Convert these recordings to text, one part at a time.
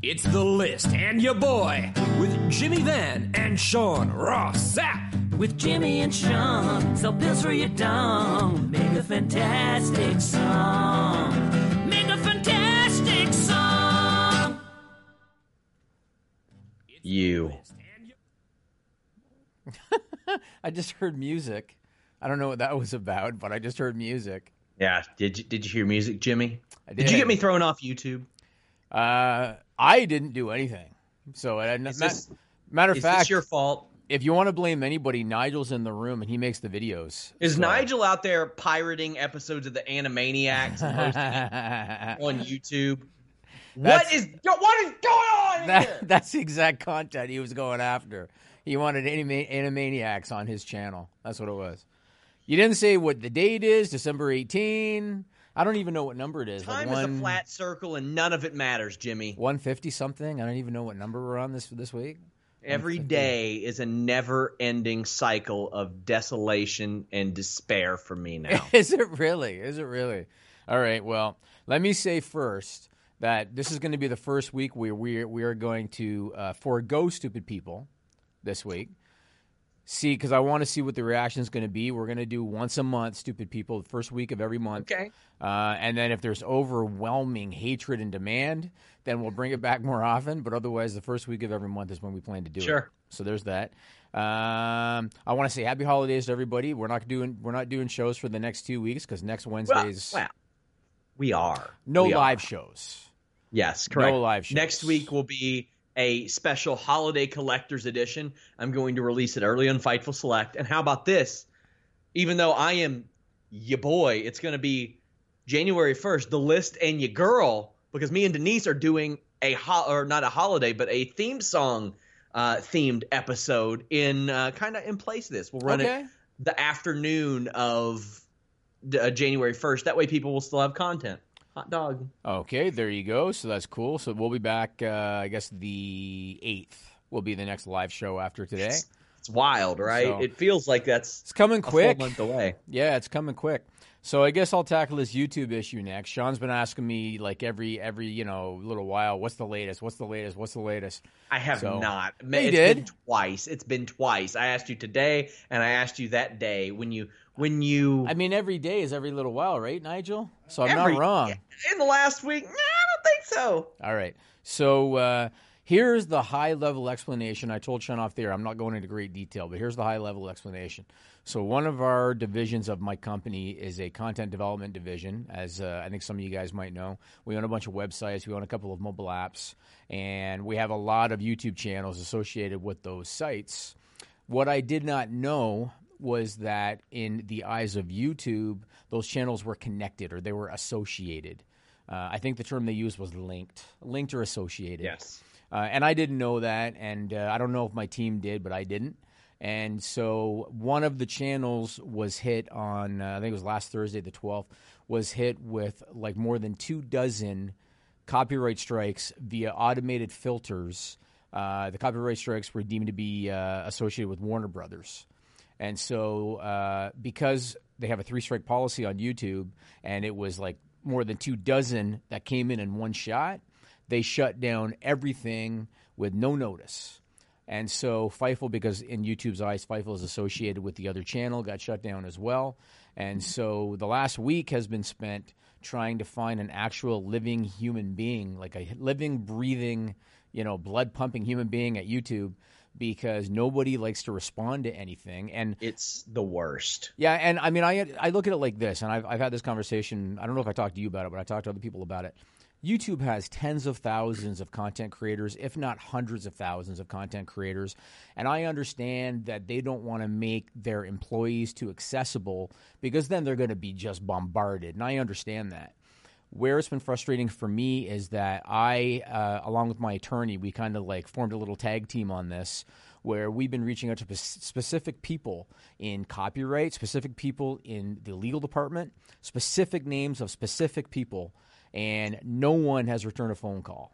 It's The List and your boy with Jimmy Van and Sean Ross Sapp. With Jimmy and Sean, sell pills for your dong. Make a fantastic song. Make a fantastic song. You. I just heard music. I don't know what that was about, but I just heard music. Yeah, did you, did you hear music, Jimmy? I Did you get me thrown off YouTube? Uh, I didn't do anything. So, ma- this- matter of fact, this your fault? if you want to blame anybody, Nigel's in the room and he makes the videos. Is So- Nigel out there pirating episodes of the Animaniacs and posting it on YouTube? What That's- is what is going on here? That, that's the exact content he was going after. He wanted anima- Animaniacs on his channel. That's what it was. You didn't say what the date is, December 18. I don't even know what number it is. Time like is a flat circle and none of it matters, Jimmy. 150 something. I don't even know what number we're on this this week. Every day is a never-ending cycle of desolation and despair for me now. Is it really? Is it really? All right. Well, let me say first that this is going to be the first week where we we are going to uh, forego stupid people this week. See, because I want to see what the reaction is going to be. We're going to do once a month, stupid people, the first week of every month. Okay. Uh, and then if there's overwhelming hatred and demand, then we'll bring it back more often. But otherwise, the first week of every month is when we plan to do it. Sure. So there's that. Um, I want to say happy holidays to everybody. We're not doing we're not doing shows for the next two weeks because next Well, Wednesday's well, we are. no We are. live shows. Yes, correct. No live shows. Next week will be a special holiday collector's edition. I'm going to release it early on Fightful Select. And how about this? Even though I am your boy, it's going to be January 1st, the list and your girl, because me and Denise are doing a ho- or not a holiday, but a theme song uh, themed episode in uh, kind of in place of this. We'll run Okay. it the afternoon of uh, January 1st. That way, people will still have content. Hot dog. Okay, there you go. So that's cool. So we'll be back. Uh, I guess the eighth will be the next live show after today. It's wild, right? So- it feels like that's It's coming quick. a full quick. month away. Yeah, it's coming quick. So I guess I'll tackle this YouTube issue next. Sean's been asking me like every every you know little while, what's the latest? What's the latest? What's the latest? I have So- not. It's did. been twice. It's been twice. I asked you today, and I asked you that day when you when you I mean, every day is every little while, right, Nigel? So I'm every- not wrong. in the last week. I don't think so. All right. So uh, here's the high level explanation. I told Sean off there. I'm not going into great detail, but here's the high level explanation. So one of our divisions of my company is a content development division, as uh, I think some of you guys might know. We own a bunch of websites. We own a couple of mobile apps, and we have a lot of YouTube channels associated with those sites. What I did not know was that in the eyes of YouTube, those channels were connected or they were associated. Uh, I think the term they used was linked, linked or associated. Yes. Uh, and I didn't know that, and uh, I don't know if my team did, but I didn't. And so one of the channels was hit on, uh, I think it was last Thursday, the 12th, was hit with like more than two dozen copyright strikes via automated filters. Uh, the copyright strikes were deemed to be uh, associated with Warner Brothers. And so, uh, because they have a three strike policy on YouTube, and it was like more than two dozen that came in in one shot, they shut down everything with no notice. And so Fightful, because in YouTube's eyes, Fightful is associated with the other channel, got shut down as well. And so the last week has been spent trying to find an actual living human being, like a living, breathing, you know, blood pumping human being at YouTube because nobody likes to respond to anything. And It's the worst. yeah, and I mean, I I look at it like this, and I've I've had this conversation. I don't know if I talked to you about it, but I talked to other people about it. YouTube has tens of thousands of content creators, if not hundreds of thousands of content creators, and I understand that they don't want to make their employees too accessible because then they're going to be just bombarded, and I understand that. Where it's been frustrating for me is that I, uh, along with my attorney, we kind of like formed a little tag team on this where we've been reaching out to specific people in copyright, specific people in the legal department, specific names of specific people, and no one has returned a phone call.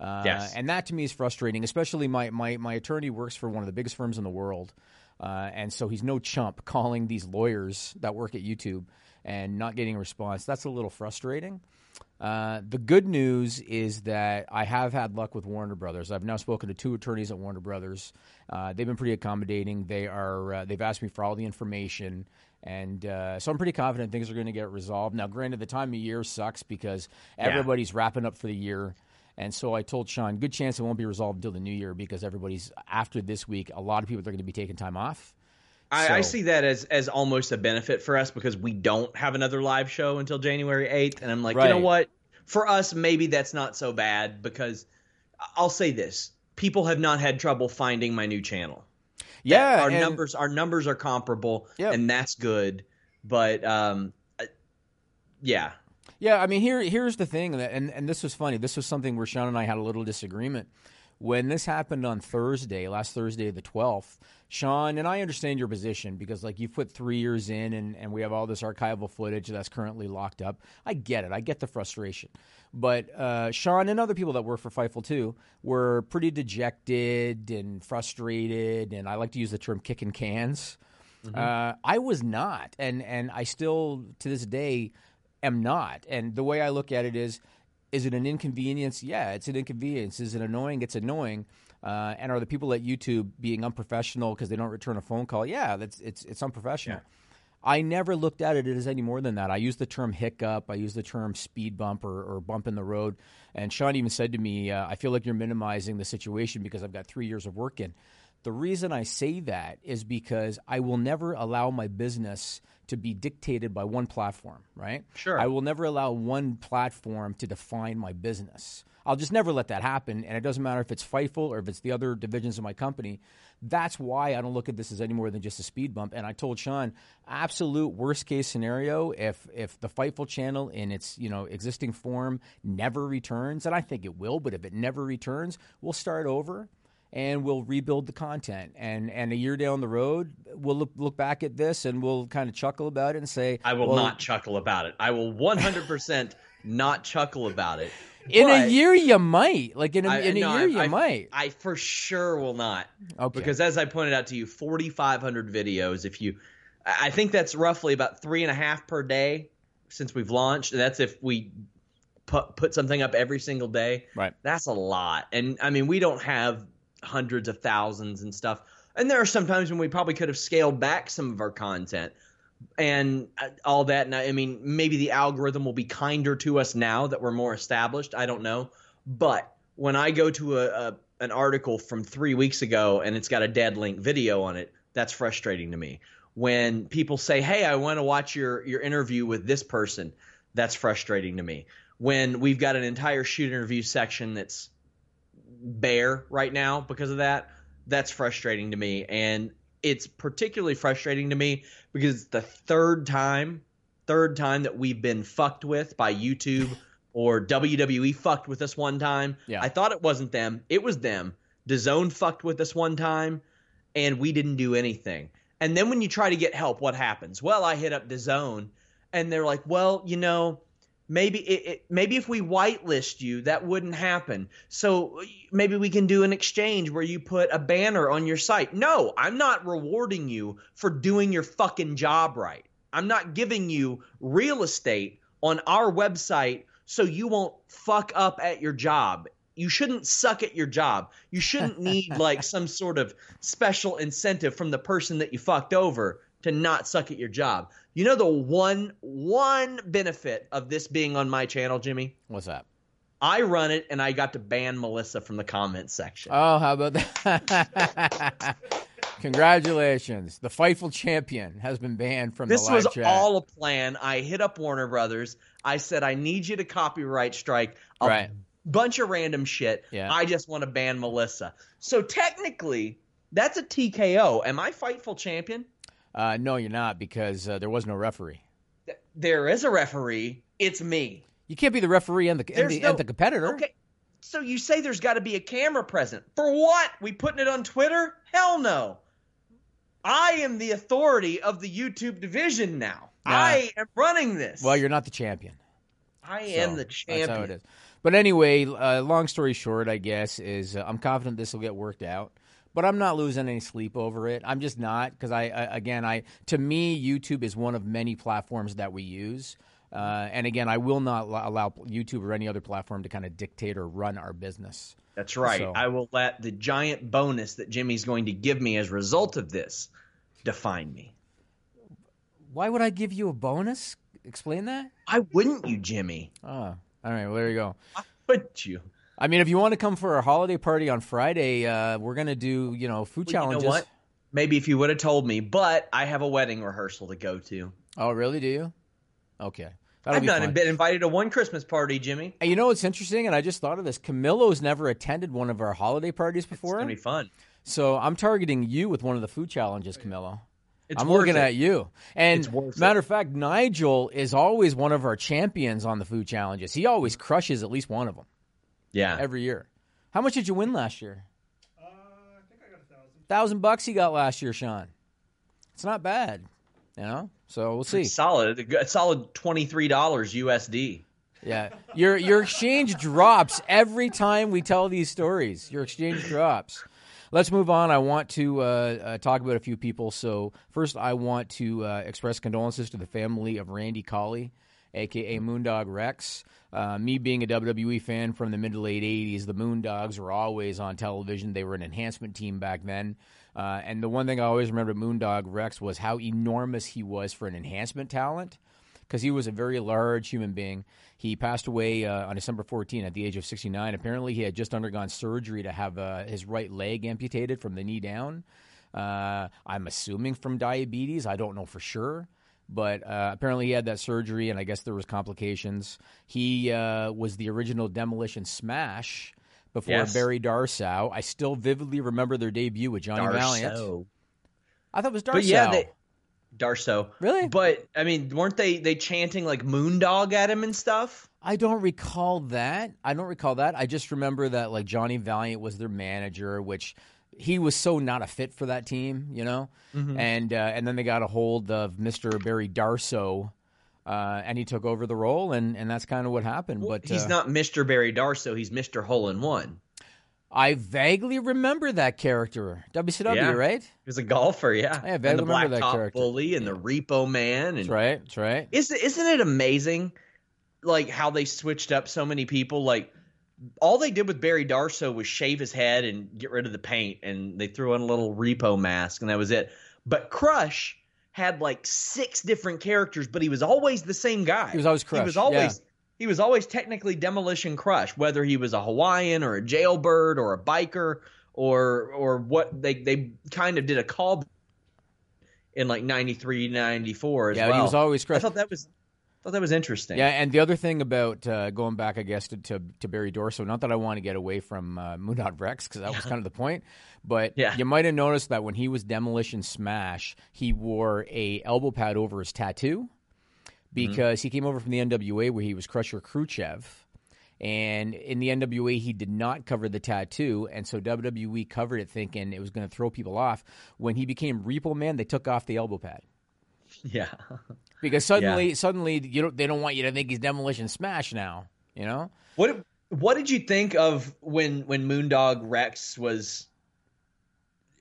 Uh, Yes. And that to me is frustrating, especially my, my, my attorney works for one of the biggest firms in the world. Uh, and so he's no chump calling these lawyers that work at YouTube and not getting a response. That's a little frustrating. Uh, the good news is that I have had luck with Warner Brothers. I've now spoken to two attorneys at Warner Brothers. Uh, they've been pretty accommodating. They are uh, they've asked me for all the information, and uh, so I'm pretty confident things are going to get resolved. Now, granted, the time of year sucks because everybody's wrapping up for the year. And so I told Sean, good chance it won't be resolved until the new year because everybody's after this week. A lot of people are going to be taking time off. I, I see that as as almost a benefit for us because we don't have another live show until January eighth, and I'm like, you know what? For us, maybe that's not so bad because I'll say this: people have not had trouble finding my new channel. Yeah, our and- numbers our numbers are comparable, Yep. and that's good. But um, yeah, Yeah, I mean here here's the thing, that- and and this was funny. This was something where Sean and I had a little disagreement. When this happened on Thursday, last Thursday, the twelfth, Sean and I understand your position because like you've put three years in, and and we have all this archival footage that's currently locked up. I get it. I get the frustration, but uh, Sean and other people that work for Fightful too were pretty dejected and frustrated, and I like to use the term kicking cans. Uh, I was not, and and I still to this day am not. And the way I look at it is, is it an inconvenience? Yeah, it's an inconvenience. Is it annoying? It's annoying. Uh, and are the people at YouTube being unprofessional because they don't return a phone call? Yeah, that's it's it's unprofessional. I never looked at it as any more than that. I use the term hiccup. I use the term speed bump or, or bump in the road. And Sean even said to me, uh, I feel like you're minimizing the situation because I've got three years of work in. The reason I say that is because I will never allow my business to be dictated by one platform, right? Sure. I will never allow one platform to define my business. I'll just never let that happen. And it doesn't matter if it's Fightful or if it's the other divisions of my company. That's why I don't look at this as any more than just a speed bump. And I told Sean, absolute worst case scenario, if if the Fightful channel in its you know existing form never returns, and I think it will, but if it never returns, we'll start over and we'll rebuild the content. And and a year down the road, we'll look, look back at this and we'll kind of chuckle about it and say, I will well, not chuckle about it. I will 100 percent not chuckle about it. In a year, you might. Like in a, I- in a no, year, I- you I- might. I for sure will not. Okay. Because as I pointed out to you, 4,500 videos. If you, I I think that's roughly about three and a half per day since we've launched. That's if we put put something up every single day. Right. That's a lot. And I mean, we don't have hundreds of thousands and stuff. And there are some times when we probably could have scaled back some of our content and uh, all that. And I, I mean, maybe the algorithm will be kinder to us now that we're more established. I don't know. But when I go to a, a an article from three weeks ago and it's got a dead link video on it, that's frustrating to me. When people say, "Hey, I want to watch your your interview with this person," that's frustrating to me. When we've got an entire shoot interview section that's bare right now because of that, that's frustrating to me. And it's particularly frustrating to me because it's the third time, third time that we've been fucked with by YouTube or WWE fucked with us one time. Yeah. I thought it wasn't them. It was them. DAZN fucked with us one time. and we didn't do anything. And then when you try to get help, what happens? Well, I hit up DAZN, and they're like, "Well, you know, maybe it, it, maybe if we whitelist you, that wouldn't happen. So maybe we can do an exchange where you put a banner on your site." No, I'm not rewarding you for doing your fucking job right. I'm not giving you real estate on our website so you won't fuck up at your job. You shouldn't suck at your job. You shouldn't need like some sort of special incentive from the person that you fucked over to not suck at your job. You know the one one benefit of this being on my channel, Jimmy? What's that? I run it and I got to ban Melissa from the comments section. Oh, how about that? Congratulations. The Fightful champion has been banned from this the live was chat. all a plan. I hit up Warner Brothers. I said I need you to copyright strike a Right. bunch of random shit. Yeah. I just want to ban Melissa. So technically, that's a TKO. Am I Fightful champion? Uh, no, you're not because uh, there was no referee. There is a referee. It's me. You can't be the referee and the and the, no- and the competitor. Okay. So you say there's got to be a camera present. For what? We putting it on Twitter? Hell no. I am the authority of the YouTube division now. Nah. I am running this. Well, you're not the champion. I am the champion. That's how it is. But anyway, uh, long story short, I guess is uh, I'm confident this will get worked out. But I'm not losing any sleep over it. I'm just not because I, I again I to me YouTube is one of many platforms that we use. Uh, and again, I will not allow- allow YouTube or any other platform to kind of dictate or run our business. That's right. So- I will let the giant bonus that Jimmy's going to give me as a result of this define me. Why would I give you a bonus? Explain that. Why wouldn't you, Jimmy? Oh, all right. Well, there you go. Why wouldn't you? I mean, if you want to come for our holiday party on Friday, uh, we're gonna do you know food Well, challenges. You know what? Maybe if you would have told me, but I have a wedding rehearsal to go to. Oh, really? Do you? Okay. That'll I've be not fun. been invited to one Christmas party, Jimmy. And you know what's interesting? And I just thought of this. Camilo's never attended one of our holiday parties It's before. gonna be fun. So I'm targeting you with one of the food challenges, Camilo. It's I'm looking it. at you. And It's matter of fact, Nigel is always one of our champions on the food challenges. He always crushes at least one of them Yeah. every year. How much did you win last year? Uh, I think I got a thousand. Thousand bucks he got last year, Sean. It's not bad, you know. So we'll see. It's solid. A good- solid twenty three dollars USD. Yeah, your your exchange drops every time we tell these stories. Your exchange drops. Let's move on. I want to uh, uh, talk about a few people. So first, I want to uh, express condolences to the family of Randy Colley, aka Moondog Rex. Uh, me being a WWE fan from the mid to late '80s, the Moondogs were always on television. They were an enhancement team back then. Uh, and the one thing I always remember Moondog Rex was how enormous he was for an enhancement talent because he was a very large human being. He passed away uh, on December 14 at the age of 69. Apparently, he had just undergone surgery to have uh, his right leg amputated from the knee down. Uh, I'm assuming from diabetes. I don't know for sure. But uh, apparently, he had that surgery, and I guess there was complications. He uh, was the original Demolition Smash before Yes. Barry Darsow. I still vividly remember their debut with Johnny Valiant. I thought it was Darsow. But yeah, they, Darsow. Really? But I mean, weren't they they chanting like Moondog at him and stuff? I don't recall that. I don't recall that. I just remember that like Johnny Valiant was their manager, which he was so not a fit for that team, you know. Mm-hmm. And uh, and then they got a hold of Mr. Barry Darsow, uh, and he took over the role, and, and that's kind of what happened. but he's uh, not Mr. Barry Darsow. He's Mr. Hole in One. I vaguely remember that character, WCW, Yeah. right? He was a golfer, yeah. I and vaguely the remember that character. Bully and the Repo Man. And That's right. That's right. Isn't isn't it amazing, like how they switched up so many people? Like all they did with Barry Darsow was shave his head and get rid of the paint, and they threw on a little repo mask, and that was it. But Crush had like six different characters, but he was always the same guy. He was always Crush. He was always he was always technically Demolition Crush, whether he was a Hawaiian or a jailbird or a biker or or what they they kind of did a call in like 93 94 as Yeah, well. he was always Crush. I thought that was thought that was interesting. Yeah, and the other thing about uh, going back, I guess, to, to, to Barry Darsow, not that I want to get away from uh, Moondog Rex, because that was kind of the point, but Yeah. you might have noticed that when he was Demolition Smash, he wore a elbow pad over his tattoo because he came over from the NWA where he was Crusher Khrushchev. And in the NWA, he did not cover the tattoo, and so WWE covered it, thinking it was going to throw people off. When he became Repo Man, they took off the elbow pad Yeah. Because suddenly, suddenly, you don't, they don't want you to think he's Demolition Smash now. You know, What what did you think of when when Moondog Rex was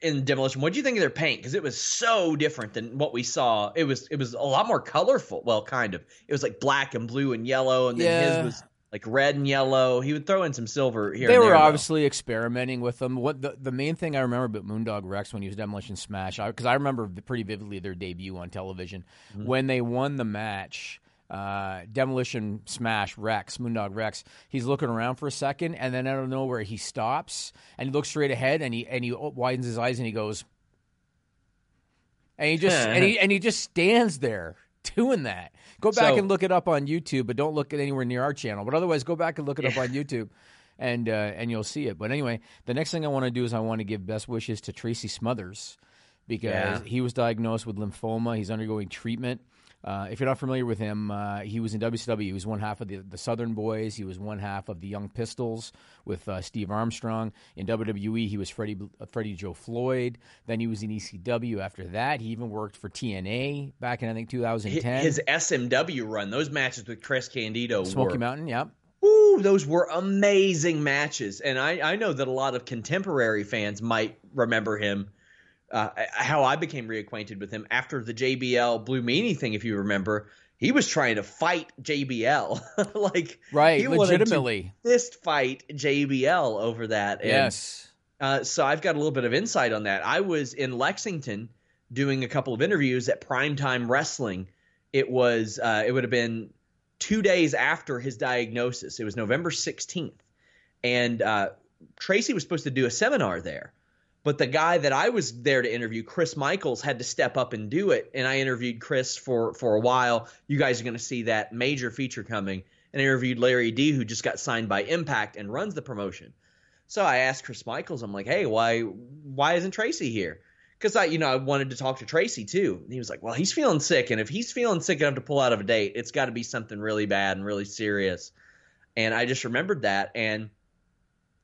in demolition? What did you think of their paint? Because it was so different than what we saw. It was it was a lot more colorful. Well, kind of. It was like black and blue and yellow, and then Yeah. his was like red and yellow. He would throw in some silver here. they and were there, though. obviously experimenting with them. What the the main thing I remember about Moondog Rex when he was Demolition Smash, because I, remember pretty vividly their debut on television Mm-hmm. when they won the match. Uh, Demolition Smash Rex, Moondog Rex. He's looking around for a second, and then I don't know where he stops, and he looks straight ahead, and he and he widens his eyes, and he goes, and he just and he and he just stands there doing that. Go back So- and look it up on YouTube, but don't look at anywhere near our channel. But otherwise, go back and look it up on YouTube, and uh, and you'll see it. But anyway, the next thing I want to do is I want to give best wishes to Tracy Smothers because Yeah. he was diagnosed with lymphoma. He's undergoing treatment. Uh, if you're not familiar with him, uh, he was in WCW. He was one half of the, the Southern Boys. He was one half of the Young Pistols with uh, Steve Armstrong. In WWE, he was Freddie, uh, Freddie Joe Floyd. Then he was in ECW after that. He even worked for TNA back in, I think, 2010. his SMW run. Those matches with Chris Candido Smoky were Mountain, yep. Ooh, those were amazing matches, and I, I know that a lot of contemporary fans might remember him. Uh, how I became reacquainted with him after the JBL Blue Meanie thing, if you remember, he was trying to fight JBL, like Right, he wanted to legitimately. fist fight JBL over that. And, Yes. uh, so I've got a little bit of insight on that. I was in Lexington doing a couple of interviews at Primetime Wrestling. It was uh, it would have been two days after his diagnosis. It was November sixteenth, and uh, Tracy was supposed to do a seminar there, but the guy that I was there to interview, Chris Michaels, had to step up and do it. And I interviewed Chris for for a while. You guys are going to see that major feature coming. And I interviewed Larry D, who just got signed by Impact and runs the promotion. So I asked Chris Michaels, I'm like, hey, why why isn't Tracy here? Because I, you know, I wanted to talk to Tracy too. And he was like, well, he's feeling sick, and if he's feeling sick enough to pull out of a date, it's got to be something really bad and really serious. And I just remembered that, and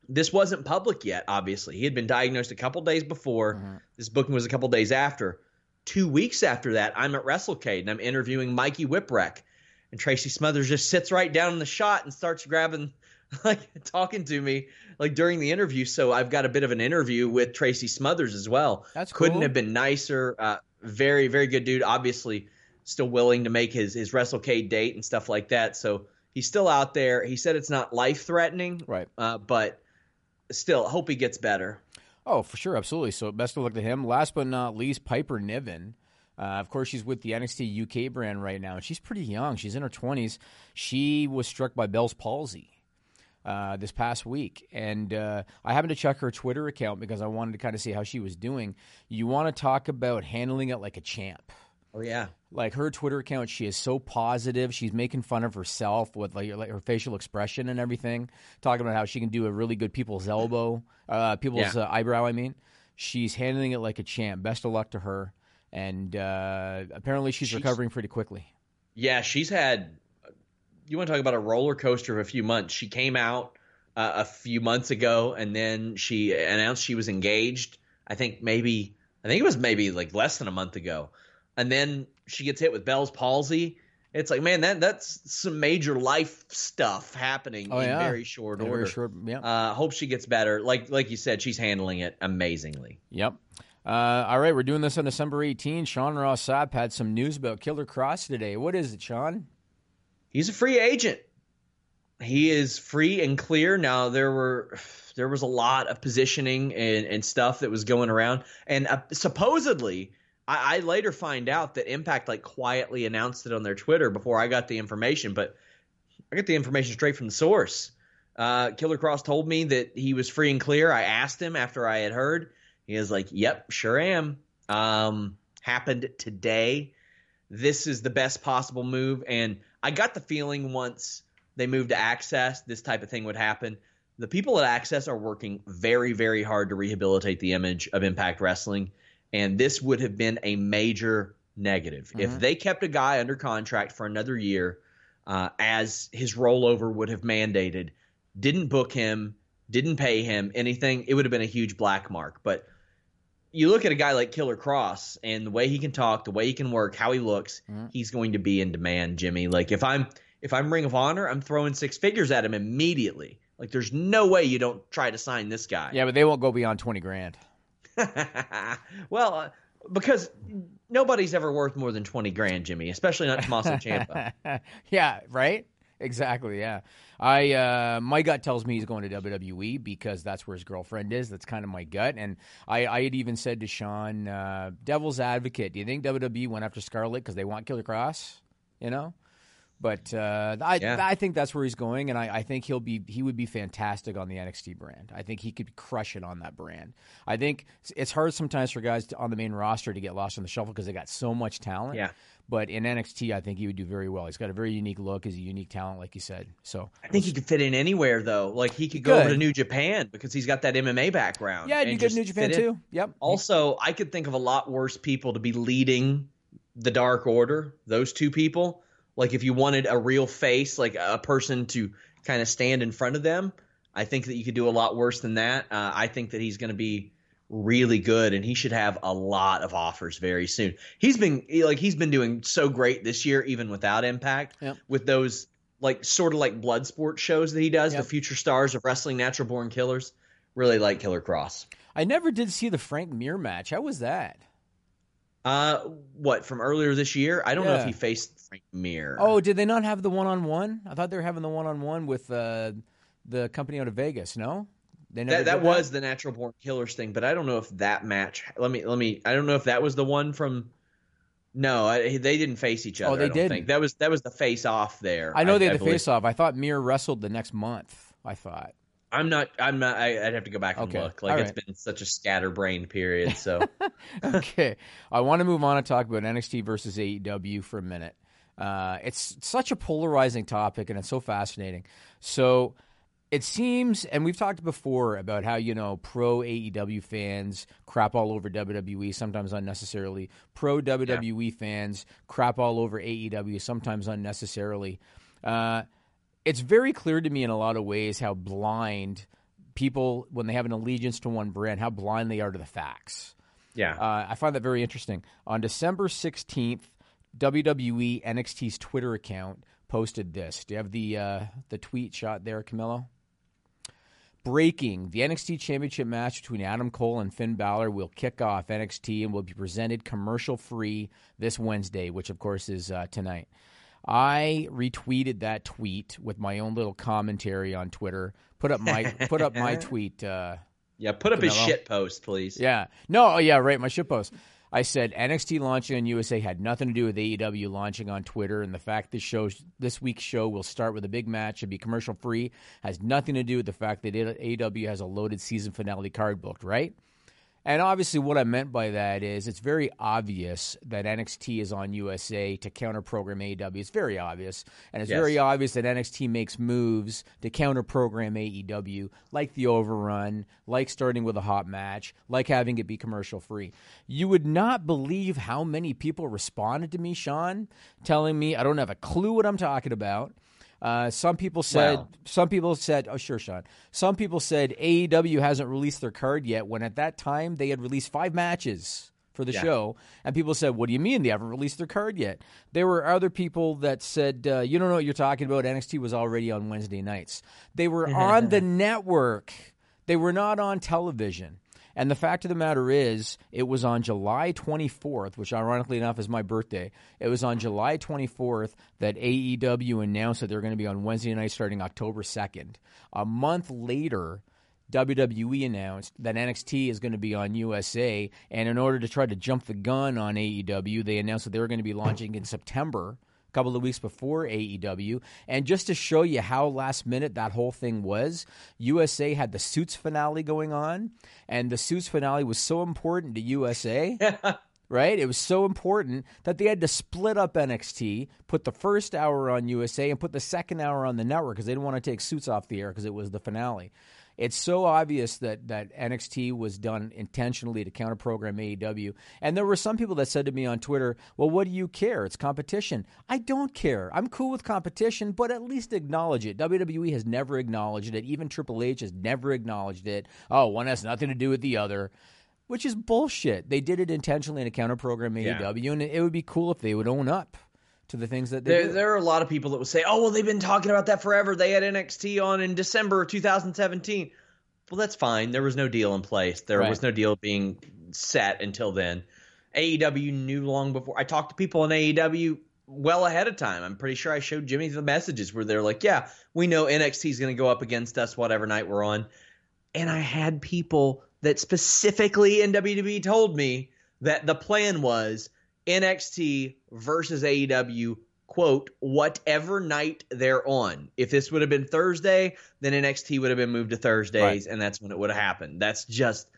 this wasn't public yet. Obviously, he had been diagnosed a couple days before. This booking was a couple days after. Two weeks after that, I'm at WrestleCade and I'm interviewing Mikey Whipwreck, and Tracy Smothers just sits right down in the shot and starts grabbing, like talking to me, like during the interview. So I've got a bit of an interview with Tracy Smothers as well. That's couldn't have been nicer. Uh, very, very good dude. Obviously, still willing to make his his WrestleCade date and stuff like that. So he's still out there. He said it's not life threatening, Right. Uh, but still, hope he gets better. Oh, for sure, absolutely. So best of luck to him. Last but not least, Piper Niven. Uh, of course, she's with the NXT UK brand right now, and she's pretty young. She's in her twenties. She was struck by Bell's palsy uh, this past week, and uh, I happened to check her Twitter account because I wanted to kind of see how she was doing. You want to talk about handling it like a champ? Oh yeah. like her Twitter account, she is so positive. She's making fun of herself with like, like her facial expression and everything, talking about how she can do a really good people's elbow, uh, people's Yeah. uh, eyebrow. I mean, she's handling it like a champ. Best of luck to her. And uh, apparently, she's, She's- recovering pretty quickly. Yeah, she's had. You want to talk about a roller coaster of a few months? She came out uh, a few months ago, and then she announced she was engaged. I think maybe I think it was maybe like less than a month ago, and then she gets hit with Bell's palsy. It's like, man, that that's some major life stuff happening Oh, in yeah. very short Very order. short- yeah. Uh, hope she gets better. Like like you said, she's handling it amazingly. Yep. Uh, all right, we're doing this on December 18. Sean Ross Sapp had some news about Killer Kross today. What is it, Sean? He's a free agent. He is free and clear. Now there were there was a lot of positioning and, and stuff that was going around, and uh, supposedly I, I later find out that Impact like quietly announced it on their Twitter before I got the information, but I got the information straight from the source. Uh, Killer Kross told me that he was free and clear. I asked him after I had heard. He was like, "Yep, sure am." Um, happened today. This is the best possible move, and I got the feeling once they moved to Access, this type of thing would happen. The people at Access are working very, very hard to rehabilitate the image of Impact Wrestling, and this would have been a major negative if they kept a guy under contract for another year, uh, as his rollover would have mandated. didn't book him, didn't pay him anything, it would have been a huge black mark. But you look at a guy like Killer Kross and the way he can talk, the way he can work, how he looks, he's going to be in demand, Jimmy. Like if I'm if I'm Ring of Honor, I'm throwing six figures at him immediately. Like there's no way you don't try to sign this guy. Yeah, but they won't go beyond twenty grand. well, uh, because nobody's ever worth more than 20 grand, Jimmy, especially not Tommaso Ciampa. yeah, right. Exactly. Yeah. I uh, my gut tells me he's going to WWE because that's where his girlfriend is. That's kind of my gut. And I, I had even said to Sean, uh, "Devil's advocate. Do you think WWE went after Scarlett because they want Killer Kross? You know." But uh, I, Yeah. I think that's where he's going, and I, I think he'll be he would be fantastic on the NXT brand. I think he could crush it on that brand. I think it's- hard sometimes for guys to, on the main roster to get lost in the shuffle because they got so much talent. Yeah. But in NXT, I think he would do very well. He's got a very unique look. He's a unique talent, like you said. So I think he could fit in anywhere, though. Like he could go over to New Japan because he's got that MMA background. yeah, and you get just New Japan in. too. Yep. Also, I could think of a lot worse people to be leading the Dark Order. Those two people. Like if you wanted a real face, like a person to kind of stand in front of them, I think that you could do a lot worse than that. Uh, I think that he's going to be really good, and he should have a lot of offers very soon. He's been like he's been doing so great this year, even without Impact, Yep. with those like sort of like blood sport shows that he does, Yep. the future stars of wrestling, natural born killers. Really like Killer Kross. I never did see the Frank Mir match. How was that? Uh, what from earlier this year? I don't know if he faced Mir. Oh, did they not have the one on one? I thought they were having the one on one with uh, the company out of Vegas. No, they never. that that did was the natural born killers thing, but I don't know if that match. Let me let me. I don't know if that was the one from. No, I, they didn't face each other. Oh, they didn't. That was that was the face off there. I know they had the face off. I thought Mir wrestled the next month. I thought. I'm not. I'm not. I, I'd have to go back and Okay. look. Like All it's right. been such a scatterbrained period. So okay, I want to move on and talk about NXT versus AEW for a minute. Uh, it's such a polarizing topic, and it's so fascinating. So it seems, and we've talked before about how you know pro AEW fans crap all over WWE, sometimes unnecessarily. Pro WWE fans crap all over AEW, sometimes unnecessarily. Uh, it's very clear to me in a lot of ways how blind people, when they have an allegiance to one brand, how blind they are to the facts. yeah, Uh, I find that very interesting. On December 16th, WWE NXT's Twitter account posted this. Do you have the uh, the tweet shot there, Camillo? Breaking the NXT Championship match between Adam Cole and Finn Balor will kick off NXT and will be presented commercial free this Wednesday, which of course is uh, tonight. I retweeted that tweet with my own little commentary on Twitter. Put up my put up my tweet. Uh, yeah. Put up his Canelo. shit post, please. yeah. No, oh, yeah, right. My shitpost. I said NXT launching on USA had nothing to do with AEW launching on Twitter, and the fact this show, this week's show, will start with a big match and be commercial free has nothing to do with the fact that AEW has a loaded season finale card booked, right? And obviously, what I meant by that is it's very obvious that NXT is on USA to counter program AEW. It's very obvious. And it's Yes. very obvious that NXT makes moves to counter program AEW, like the overrun, like starting with a hot match, like having it be commercial free. You would not believe how many people responded to me, Sean, telling me I don't have a clue what I'm talking about. Uh, some people said, Wow. some people said, oh, sure, Sean. Some people said AEW hasn't released their card yet, when at that time they had released five matches for the Yeah. show. And people said, what do you mean they haven't released their card yet? There were other people that said, uh, you don't know what you're talking about. NXT was already on Wednesday nights. They were on the network, they were not on television. And the fact of the matter is, it was on July 24th, which ironically enough is my birthday. It was on July 24th that AEW announced that they're going to be on Wednesday night starting October 2nd. A month later, WWE announced that NXT is going to be on USA. And in order to try to jump the gun on AEW, they announced that they were going to be launching in September couple of weeks before AEW. And just to show you how last minute that whole thing was, USA had the Suits finale going on, and the Suits finale was so important to USA right? It was so important that they had to split up NXT, put the first hour on USA, and put the second hour on the network because they didn't want to take suits off the air because it was the finale. It's so obvious that that NXT was done intentionally to counter program AEW. And there were some people that said to me on Twitter, "Well, what do you care? It's competition." I don't care. I'm cool with competition, but at least acknowledge it. WWE has never acknowledged it. Even Triple H has never acknowledged it. Oh, one has nothing to do with the other which is bullshit. They did it intentionally in a counter program AEW, yeah. and it would be cool if they would own up to the things that they there, do. There are a lot of people that would say, "Oh, well, they've been talking about that forever. They had NXT on in December of 2017." Well, that's fine. There was no deal in place. There right. was no deal being set until then. AEW knew long before. I talked to people in AEW well ahead of time. I'm pretty sure I showed Jimmy the messages where they're like, "Yeah, we know NXT is going to go up against us whatever night we're on," and I had people that specifically in WWE told me that the plan was NXT versus AEW, quote, whatever night they're on. If this would have been Thursday, then NXT would have been moved to Thursdays, right. and that's when it would have happened. That's just,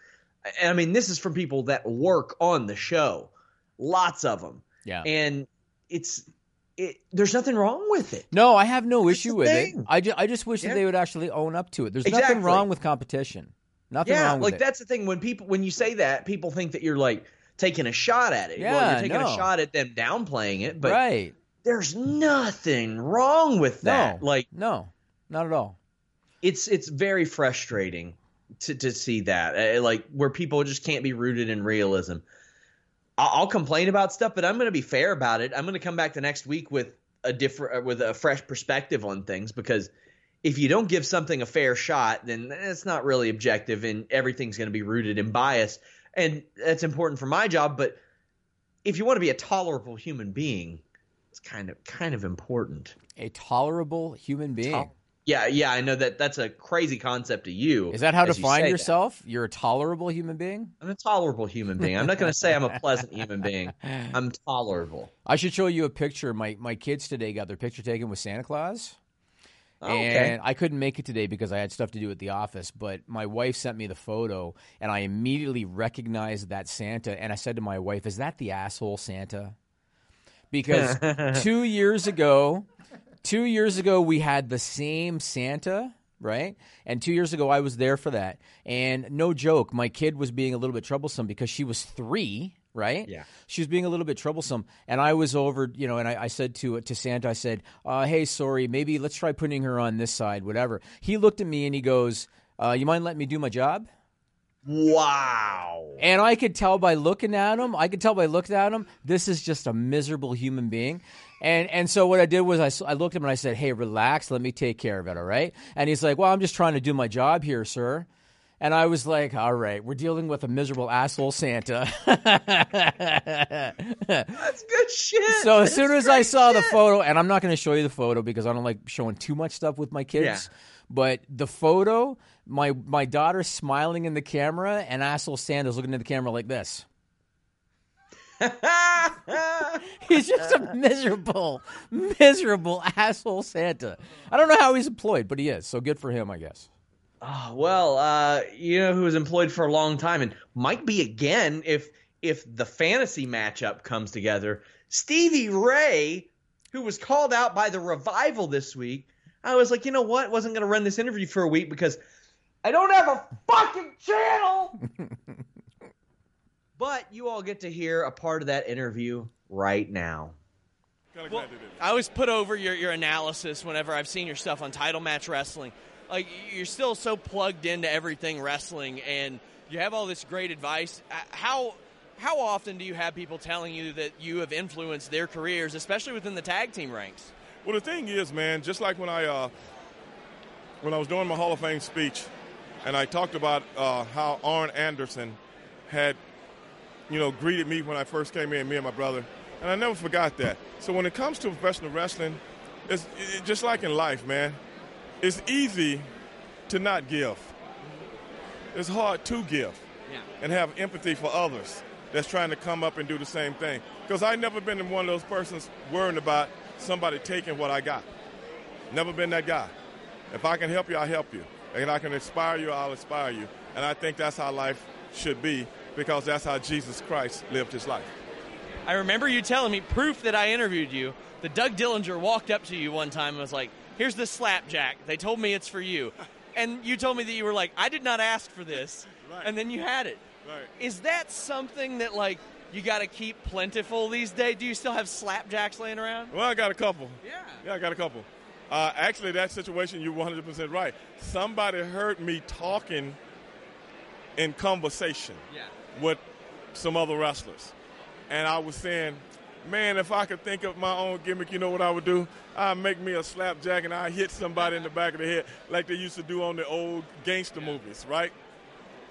I mean, this is from people that work on the show, lots of them. Yeah. And it's, it, there's nothing wrong with it. No, I have no That's issue with thing. it. I just, I just wish yeah. that they would actually own up to it. There's exactly. nothing wrong with competition. Nothing yeah, wrong like it. Yeah. Like, that's the thing when people when you say that, people think that you're like taking a shot at it. Yeah, well, you're taking no. a shot at them downplaying it, but right. there's nothing wrong with that. No, like no, not at all. It's it's very frustrating to to see that uh, like where people just can't be rooted in realism. I'll, I'll complain about stuff, but I'm going to be fair about it. I'm going to come back the next week with a different uh, with a fresh perspective on things because if you don't give something a fair shot, then it's not really objective and everything's going to be rooted in bias. And that's important for my job, but if you want to be a tolerable human being, it's kind of kind of important. A tolerable human being. yeah, yeah, I know that that's a crazy concept to you. Is that how to you find yourself? That. You're a tolerable human being? I'm a tolerable human being. I'm not going to say I'm a pleasant human being. I'm tolerable. I should show you a picture. My my kids today got their picture taken with Santa Claus. Oh, okay. And I couldn't make it today because I had stuff to do at the office. But my wife sent me the photo, and I immediately recognized that Santa. And I said to my wife, "Is that the asshole Santa?" Because two years ago, two years ago we had the same Santa, right? And two years ago I was there for that. And no joke, my kid was being a little bit troublesome because she was three right? Yeah. She was being a little bit troublesome, and I was over, you know, and I, I said to to Santa, I said, uh, "Hey, sorry, maybe let's try putting her on this side, whatever." He looked at me and he goes, uh, "You mind letting me do my job?" Wow. And I could tell by looking at him, I could tell by looking at him, this is just a miserable human being. And and so what I did was I, I looked at him and I said, "Hey, relax, let me take care of it, all right?" And he's like, "Well, I'm just trying to do my job here, sir." And I was like, all right, we're dealing with a miserable asshole Santa. That's good shit. So as That's soon as I saw shit. the photo, and I'm not going to show you the photo because I don't like showing too much stuff with my kids. Yeah. But the photo, my my daughter smiling in the camera, and asshole Santa's looking at the camera like this. he's just a miserable, miserable asshole Santa. I don't know how he's employed, but he is. So good for him, I guess. Oh, well, uh, you know who was employed for a long time and might be again if if the fantasy matchup comes together. Stevie Ray, who was called out by the revival this week. I was like, you know what? Wasn't going to run this interview for a week because I don't have a fucking channel. but you all get to hear a part of that interview right now. Well, I always put over your, your analysis whenever I've seen your stuff on Title Match Wrestling like you're still so plugged into everything wrestling, and you have all this great advice. Uh, how how often do you have people telling you that you have influenced their careers, especially within the tag team ranks? Well, the thing is, man, just like when I uh, when I was doing my Hall of Fame speech, and I talked about uh, how Arn Anderson had, you know, greeted me when I first came in, me and my brother, and I never forgot that. So when it comes to professional wrestling, it's it, just like in life, man it's easy to not give. It's hard to give yeah. and have empathy for others that's trying to come up and do the same thing. Because I've never been one of those persons worrying about somebody taking what I got. Never been that guy. If I can help you, I'll help you. And I can inspire you, I'll inspire you. And I think that's how life should be because that's how Jesus Christ lived his life. I remember you telling me proof that I interviewed you. That Doug Dillinger walked up to you one time and was like, "Here's the slapjack. They told me it's for you," and you told me that you were like, "I did not ask for this," Right. and then you had it. Right. Is that something that like you got to keep plentiful these days? Do you still have slapjacks laying around? Well, I got a couple. Yeah. Yeah, I got a couple. Uh, actually, that situation, you're 100% right. Somebody heard me talking in conversation Yeah. with some other wrestlers. And I was saying, man, if I could think of my own gimmick, you know what I would do? I'd make me a slapjack and I'd hit somebody in the back of the head like they used to do on the old gangster movies, right?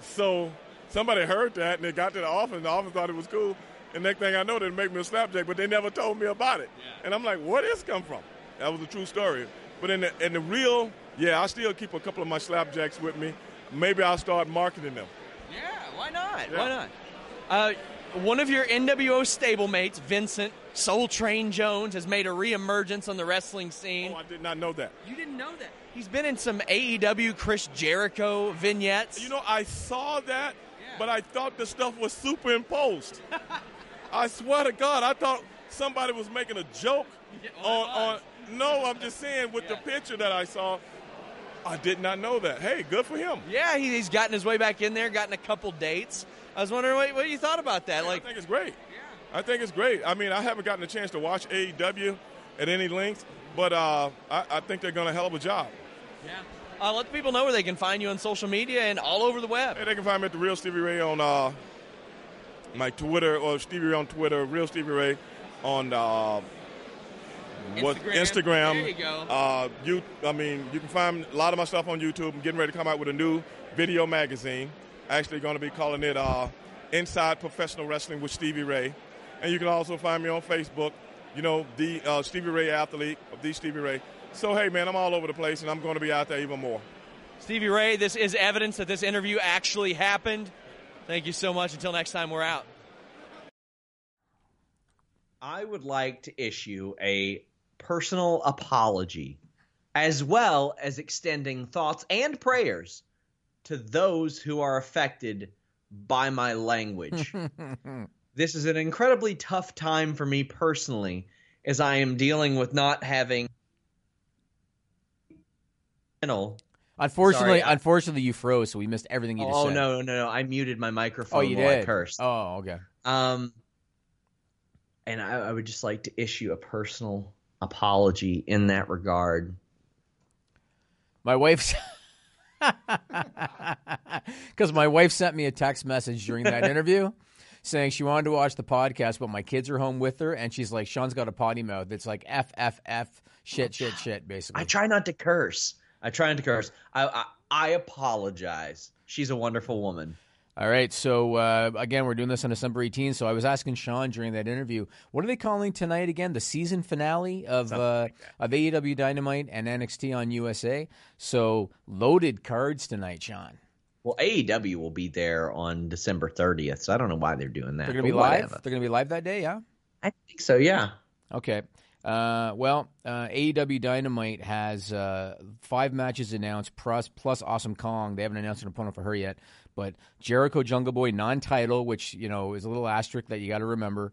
So somebody heard that and they got to the office and the office thought it was cool. And next thing I know, they make me a slapjack, but they never told me about it. And I'm like, where did this come from? That was a true story. But in the, in the real, yeah, I still keep a couple of my slapjacks with me. Maybe I'll start marketing them. Yeah, why not? Yeah. Why not? Uh, one of your NWO stablemates, Vincent Soul Train Jones, has made a reemergence on the wrestling scene. Oh, I did not know that. You didn't know that? He's been in some AEW Chris Jericho vignettes. You know, I saw that, but I thought the stuff was superimposed. I swear to God, I thought somebody was making a joke oh, on, on. No, I'm just saying with the picture that I saw, I did not know that. Hey, good for him. yeah, he's gotten his way back in there, gotten a couple dates. I was wondering what, what you thought about that. Like, I think it's great. Yeah. I think it's great. I mean, I haven't gotten a chance to watch AEW at any length, but uh, I, I think they're going to hell of a job. yeah. Uh, let the people know where they can find you on social media and all over the web. Hey, they can find me at the Real Stevie Ray on uh, my Twitter or Stevie Ray on Twitter, Real Stevie Ray on uh, what Instagram. Instagram. There you go. Uh, you, I mean, you can find a lot of my stuff on YouTube. I'm getting ready to come out with a new video magazine. Actually, going to be calling it uh, Inside Professional Wrestling with Stevie Ray, and you can also find me on Facebook. You know, the uh, Stevie Ray athlete of the Stevie Ray. So hey, man, I'm all over the place, and I'm going to be out there even more. Stevie Ray, this is evidence that this interview actually happened. Thank you so much. Until next time, we're out. I would like to issue a personal apology, as well as extending thoughts and prayers to those who are affected by my language. this is an incredibly tough time for me personally, as I am dealing with not having. Unfortunately, Sorry, unfortunately, you froze, so we missed everything you just Oh said. no, no, no! I muted my microphone Oh, you while I did. cursed. Oh, okay. Um, and I, I would just like to issue a personal apology in that regard. My wife's because my wife sent me a text message during that interview saying she wanted to watch the podcast, but my kids are home with her, and she's like, "Sean's got a potty mouth. that's like f f f shit shit shit." Basically, I try not to curse. I try not to curse. I I, I apologize. She's a wonderful woman. All right, so uh, again, we're doing this on December 18th. So I was asking Sean during that interview, what are they calling tonight again? The season finale of uh, of AEW Dynamite and NXT on USA. So loaded cards tonight, Sean. Well, AEW will be there on December 30th, so I don't know why they're doing that. They're going to be live. whatever. They're to be live that day, yeah. I think so. Yeah. Okay. Uh, well, uh, AEW Dynamite has uh, five matches announced, plus, plus Awesome Kong. They haven't announced an opponent for her yet, but Jericho Jungle Boy non-title, which you know is a little asterisk that you got to remember.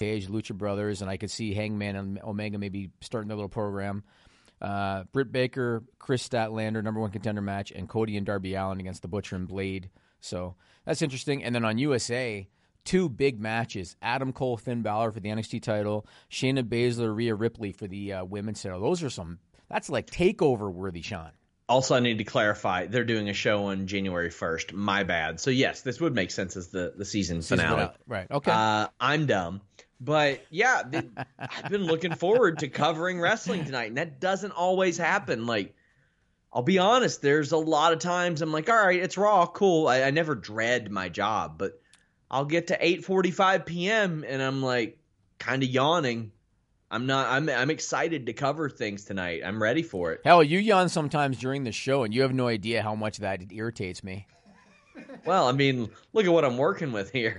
Cage, Lucha Brothers, and I could see Hangman and Omega maybe starting their little program. Uh, Britt Baker, Kris Statlander, number one contender match, and Cody and Darby Allin against the Butcher and Blade So that's interesting. And then on USA, two big matches: Adam Cole, Finn Balor for the NXT title, Shayna Baszler, Rhea Ripley for the uh, women's title. Those are some. That's like takeover worthy, Sean. Also, I need to clarify they're doing a show on January 1st. My bad. So, yes, this would make sense as the, the season Season finale. finale. Right. Okay. Uh, I'm dumb. But yeah, I've been looking forward to covering wrestling tonight, and that doesn't always happen. Like, I'll be honest, there's a lot of times I'm like, all right, it's Raw, cool. I, I never dread my job, but I'll get to 8:45 p.m. and I'm like, kind of yawning. I'm not. I'm. I'm excited to cover things tonight. I'm ready for it. Hell, you yawn sometimes during the show, and you have no idea how much that irritates me. Well, I mean, look at what I'm working with here.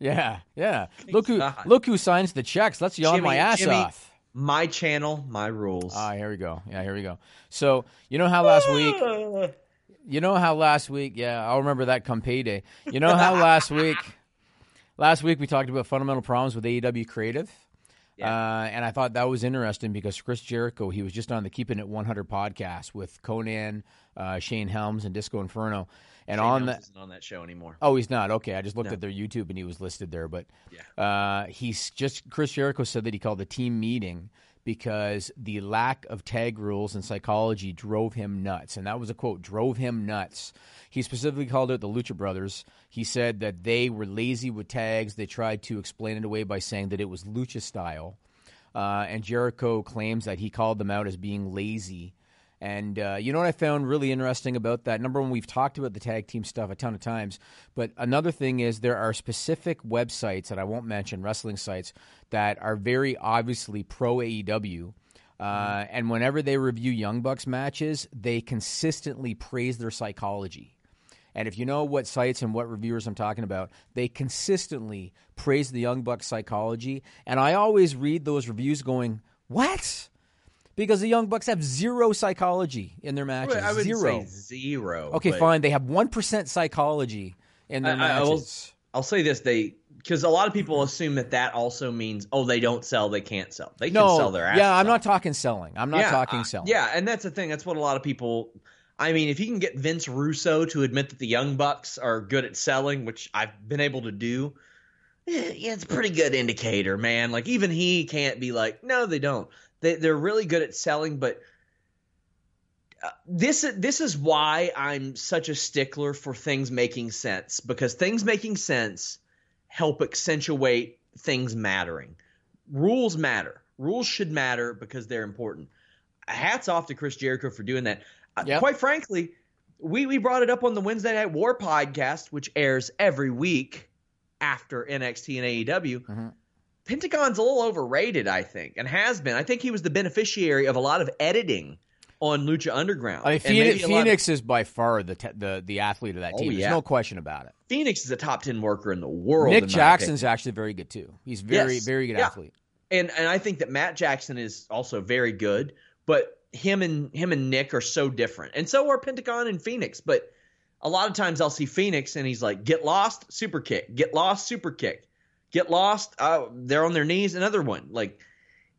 Yeah, yeah. Look who God. look who signs the checks. Let's yawn my ass Jimmy, off. My channel, my rules. Ah, here we go. Yeah, here we go. So you know how last week, you know how last week, yeah, I'll remember that come payday. You know how last week, last week we talked about fundamental problems with AEW Creative. Uh, and I thought that was interesting because Chris Jericho, he was just on the Keeping It 100 podcast with Konnan, uh, Shane Helms, and Disco Inferno. And Shane on Helms that, isn't on that show anymore. Oh, he's not. Okay, I just looked No. at their YouTube and he was listed there. But uh, he's just Chris Jericho said that he called the team meeting because the lack of tag rules and psychology drove him nuts, and that was a quote: "drove him nuts." He specifically called out the Lucha Brothers. He said that they were lazy with tags. They tried to explain it away by saying that it was Lucha style. Uh, and Jericho claims that he called them out as being lazy. And uh, you know what I found really interesting about that? Number one, we've talked about the tag team stuff a ton of times, but another thing is there are specific websites that I won't mention, wrestling sites, that are very obviously pro AEW. Uh, and whenever they review Young Bucks matches, they consistently praise their psychology. And if you know what sites and what reviewers I'm talking about, they consistently praise the Young Bucks psychology. And I always read those reviews going, What? Because the Young Bucks have zero psychology in their matches. I would zero. say zero. okay, fine. They have 1% psychology in their I, I will, matches. I'll say this: they because a lot of people assume that that also means oh they don't sell, they can't sell. They no, can sell their ass. yeah, I'm not talking selling. I'm not Yeah, talking uh, selling. Yeah, and that's the thing. That's what a lot of people. I mean, if you can get Vince Russo to admit that the Young Bucks are good at selling, which I've been able to do, eh, yeah, it's a pretty good indicator, man. Like even he can't be like, no, they don't. They they're really good at selling, but uh, this this is why I'm such a stickler for things making sense because things making sense help accentuate things mattering. Rules matter. Rules should matter because they're important. Hats off to Chris Jericho for doing that. Uh, Yep. Quite frankly, we we brought it up on the Wednesday Night War podcast, which airs every week after NXT and AEW. Mhm. Pentagon's a little overrated, I think, and has been. I think he was the beneficiary of a lot of editing on Lucha Underground. I mean, maybe Fenix, of- is by far the te- the the athlete of that Oh, team. There's no question about it. Fenix is a top ten worker in the world. Nick Jackson's actually very good too. He's very Yes. very good Yeah. athlete. and and I think that Matt Jackson is also very good, but him and him and Nick are so different, and so are Pentagon and Fenix. But a lot of times I'll see Fenix and he's like, "Get lost, super kick. Get lost, super kick. Get lost. Uh, they're on their knees. Another one. Like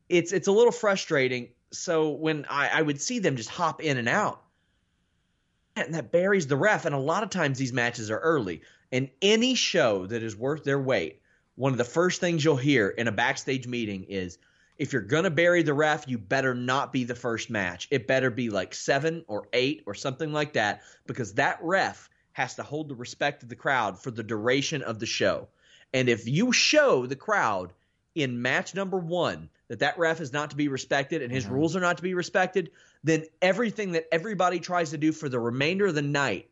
it's it's a little frustrating. So when I, I would see them just hop in and out, and that buries the ref. And a lot of times these matches are early. And any show that is worth their weight, one of the first things you'll hear in a backstage meeting is if you're going to bury the ref, you better not be the first match. It better be like seven or eight or something like that because that ref has to hold the respect of the crowd for the duration of the show. And if you show the crowd in match number one that that ref is not to be respected and his rules are not to be respected, then everything that everybody tries to do for the remainder of the night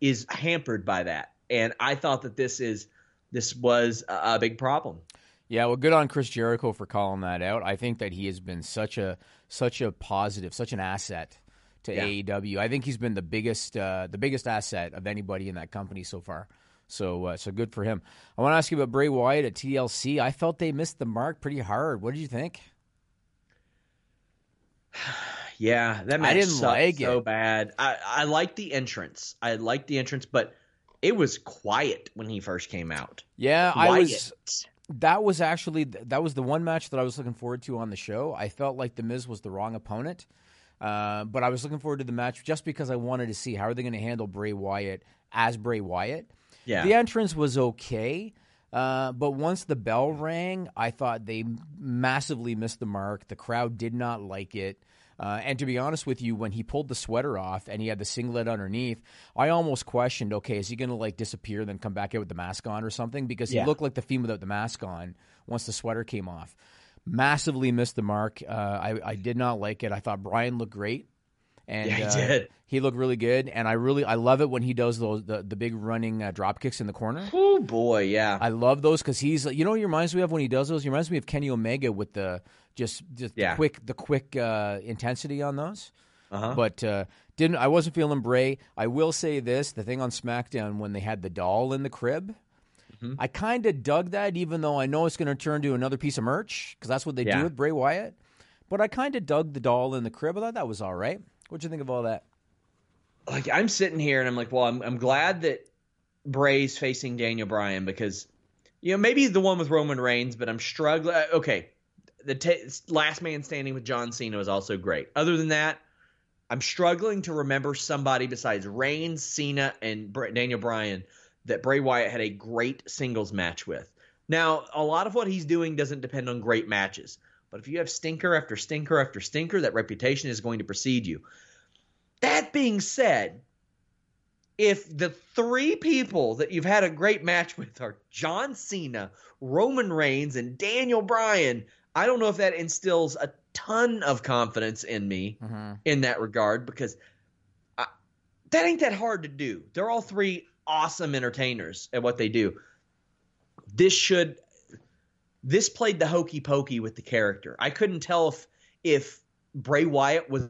is hampered by that. And I thought that this is this was a, a big problem. Yeah, well, good on Chris Jericho for calling that out. I think that he has been such a such a positive, such an asset to Yeah. AEW. I think he's been the biggest uh, the biggest asset of anybody in that company so far. So uh, so good for him. I want to ask you about Bray Wyatt at TLC. I felt they missed the mark pretty hard. What did you think? Yeah, that match I didn't like so it. bad. I I liked the entrance. I liked the entrance, but it was quiet when he first came out. Yeah, I was. That was actually that was the one match that I was looking forward to on the show. I felt like the Miz was the wrong opponent, uh, but I was looking forward to the match just because I wanted to see how are they going to handle Bray Wyatt as Bray Wyatt. Yeah. The entrance was okay. Uh, but once the bell rang, I thought they massively missed the mark. The crowd did not like it. Uh, and to be honest with you, when he pulled the sweater off and he had the singlet underneath, I almost questioned, okay, is he going to like disappear, and then come back out with the mask on or something? Because he Yeah. looked like the Fiend without the mask on once the sweater came off. Massively missed the mark. Uh, I, I did not like it. I thought Brian looked great. And Yeah, he uh, did. He looked really good, and I really I love it when he does those the, the big running uh, drop kicks in the corner. Oh boy, yeah. I love those because he's you know what he reminds me of when he does those. He reminds me of Kenny Omega with the just just Yeah. the quick the quick uh, intensity on those. Uh-huh. But uh, didn't I wasn't feeling Bray. I will say this: the thing on SmackDown when they had the doll in the crib. Mm-hmm. I kind of dug that, even though I know it's going to turn to another piece of merch because that's what they Yeah. do with Bray Wyatt. But I kind of dug the doll in the crib. I thought that was all right. What'd you think of all that? like I'm sitting here and I'm like, well, I'm I'm glad that Bray's facing Daniel Bryan because you know maybe the one with Roman Reigns, but I'm struggling. uh, Okay, the t- last man standing with John Cena was also great. Other than that, I'm struggling to remember somebody besides Reigns, Cena, and Br- Daniel Bryan that Bray Wyatt had a great singles match with. Now, a lot of what he's doing doesn't depend on great matches, but if you have stinker after stinker after stinker, that reputation is going to precede you. That being said, if the three people that you've had a great match with are John Cena, Roman Reigns, and Daniel Bryan, I don't know if that instills a ton of confidence in me mm-hmm. in that regard because I, that ain't that hard to do. They're all three awesome entertainers at what they do. This should this played the hokey pokey with the character. I couldn't tell if if Bray Wyatt was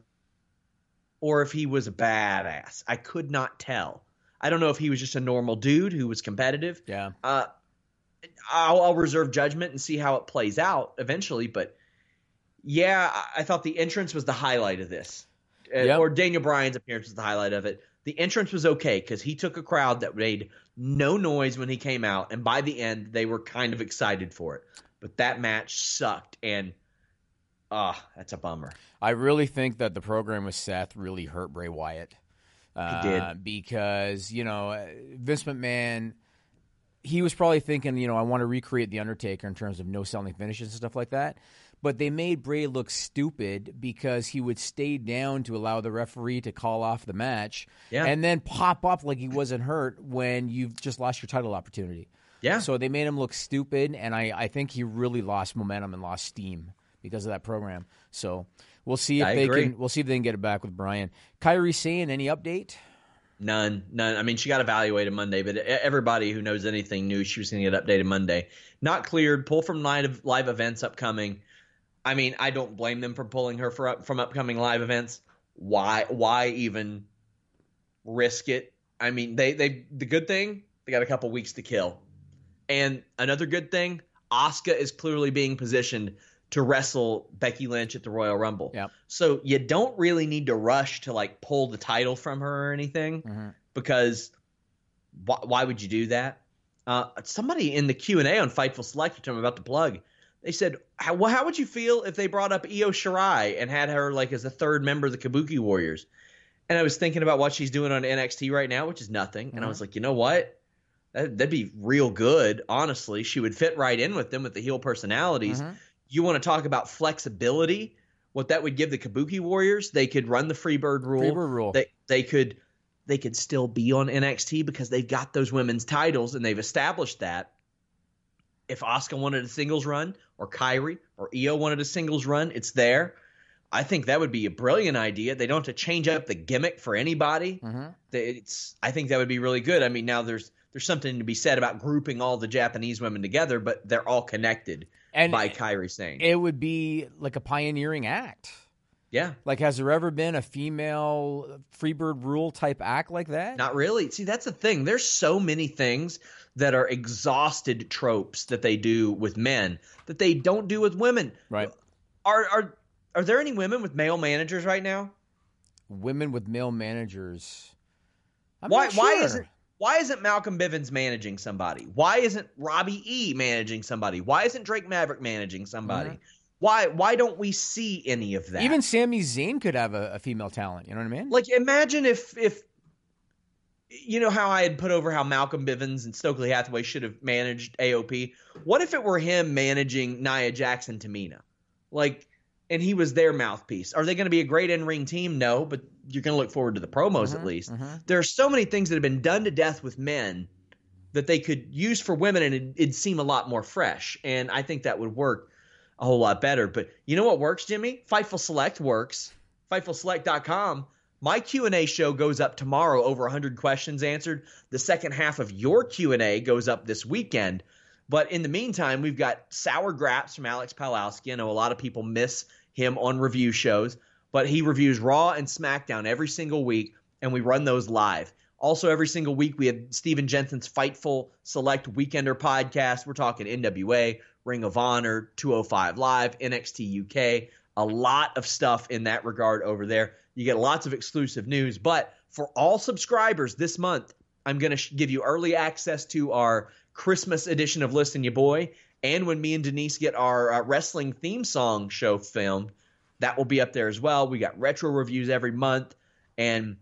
or if he was a badass. I could not tell. I don't know if he was just a normal dude who was competitive. Yeah. Uh, I'll, I'll reserve judgment and see how it plays out eventually. But yeah, I, I thought the entrance was the highlight of this, Uh, Yep. or Daniel Bryan's appearance was the highlight of it. The entrance was okay because he took a crowd that made no noise when he came out, and by the end they were kind of excited for it. But that match sucked, and ah, that's a bummer. I really think that the program with Seth really hurt Bray Wyatt. Uh, did. because you know uh, Vince McMahon, he was probably thinking, you know, I want to recreate the Undertaker in terms of no selling finishes and stuff like that. But they made Bray look stupid because he would stay down to allow the referee to call off the match, Yeah. and then pop up like he wasn't hurt when you've just lost your title opportunity. Yeah. So they made him look stupid, and I, I think he really lost momentum and lost steam because of that program. So we'll see if I they agree. can. We'll see if they can get it back with Brian. Kairi Sane any update? None, none. I mean, she got evaluated Monday, but everybody who knows anything knew she was going to get updated Monday. Not cleared. Pull from live live events upcoming. I mean, I don't blame them for pulling her for up, from upcoming live events. Why? Why even risk it? I mean, they they the good thing they got a couple weeks to kill, and another good thing, Asuka is clearly being positioned to wrestle Becky Lynch at the Royal Rumble. Yep. So you don't really need to rush to like pull the title from her or anything because why, why would you do that? Uh, somebody in the Q and A on Fightful Select, which I'm about to plug, they said, how, well, "How would you feel if they brought up Io Shirai and had her like as a third member of the Kabuki Warriors?" And I was thinking about what she's doing on NXT right now, which is nothing. And I was mm-hmm. like, you know what? That, that'd be real good. Honestly, she would fit right in with them with the heel personalities. Mm-hmm. You want to talk about flexibility? What that would give the Kabuki Warriors? They could run the Freebird rule. Freebird rule. They they could they could still be on NXT because they've got those women's titles and they've established that. If Asuka wanted a singles run, or Kairi, or Io wanted a singles run, it's there. I think that would be a brilliant idea. They don't have to change up the gimmick for anybody. Mm-hmm. They- It's I think that would be really good. I mean, now there's there's something to be said about grouping all the Japanese women together, but they're all connected And by Kairi Sane. It would be like a pioneering act. Yeah. Like, has there ever been a female Freebird rule type act like that? Not really. See, that's the thing. There's so many things that are exhausted tropes that they do with men that they don't do with women. Right. Are are are there any women with male managers right now? Women with male managers. I'm why not why isn't why isn't Malcolm Bivens managing somebody? Why isn't Robbie E managing somebody? Why isn't Drake Maverick managing somebody? Mm-hmm. Why why don't we see any of that? Even Sami Zayn could have a, a female talent. You know what I mean? like imagine if if you know how I had put over how Malcolm Bivens and Stokely Hathaway should have managed AOP? What if it were him managing Nia Jackson Tamina? Like, and he was their mouthpiece. Are they going to be a great in ring team? No, but you're going to look forward to the promos Mm-hmm, at least. There are so many things that have been done to death with men that they could use for women, and it, it'd seem a lot more fresh. And I think that would work a whole lot better. But you know what works, Jimmy? Fightful Select works. FightfulSelect.com. My Q&A show goes up tomorrow, over 100 questions answered. The second half of your Q&A goes up this weekend. But in the meantime, we've got Sour Graps from Alex Pawlowski. I know a lot of people miss him on review shows, but he reviews Raw and SmackDown every single week, and we run those live. Also, every single week, we have Steven Jensen's Fightful Select Weekender podcast. We're talking NWA, Ring of Honor, 205 Live, NXT UK, a lot of stuff in that regard over there. You get lots of exclusive news. But for all subscribers this month, I'm going to sh- give you early access to our Christmas edition of Listen You Boy. And when me and Denise get our uh, wrestling theme song show filmed, that will be up there as well. We got retro reviews every month. And,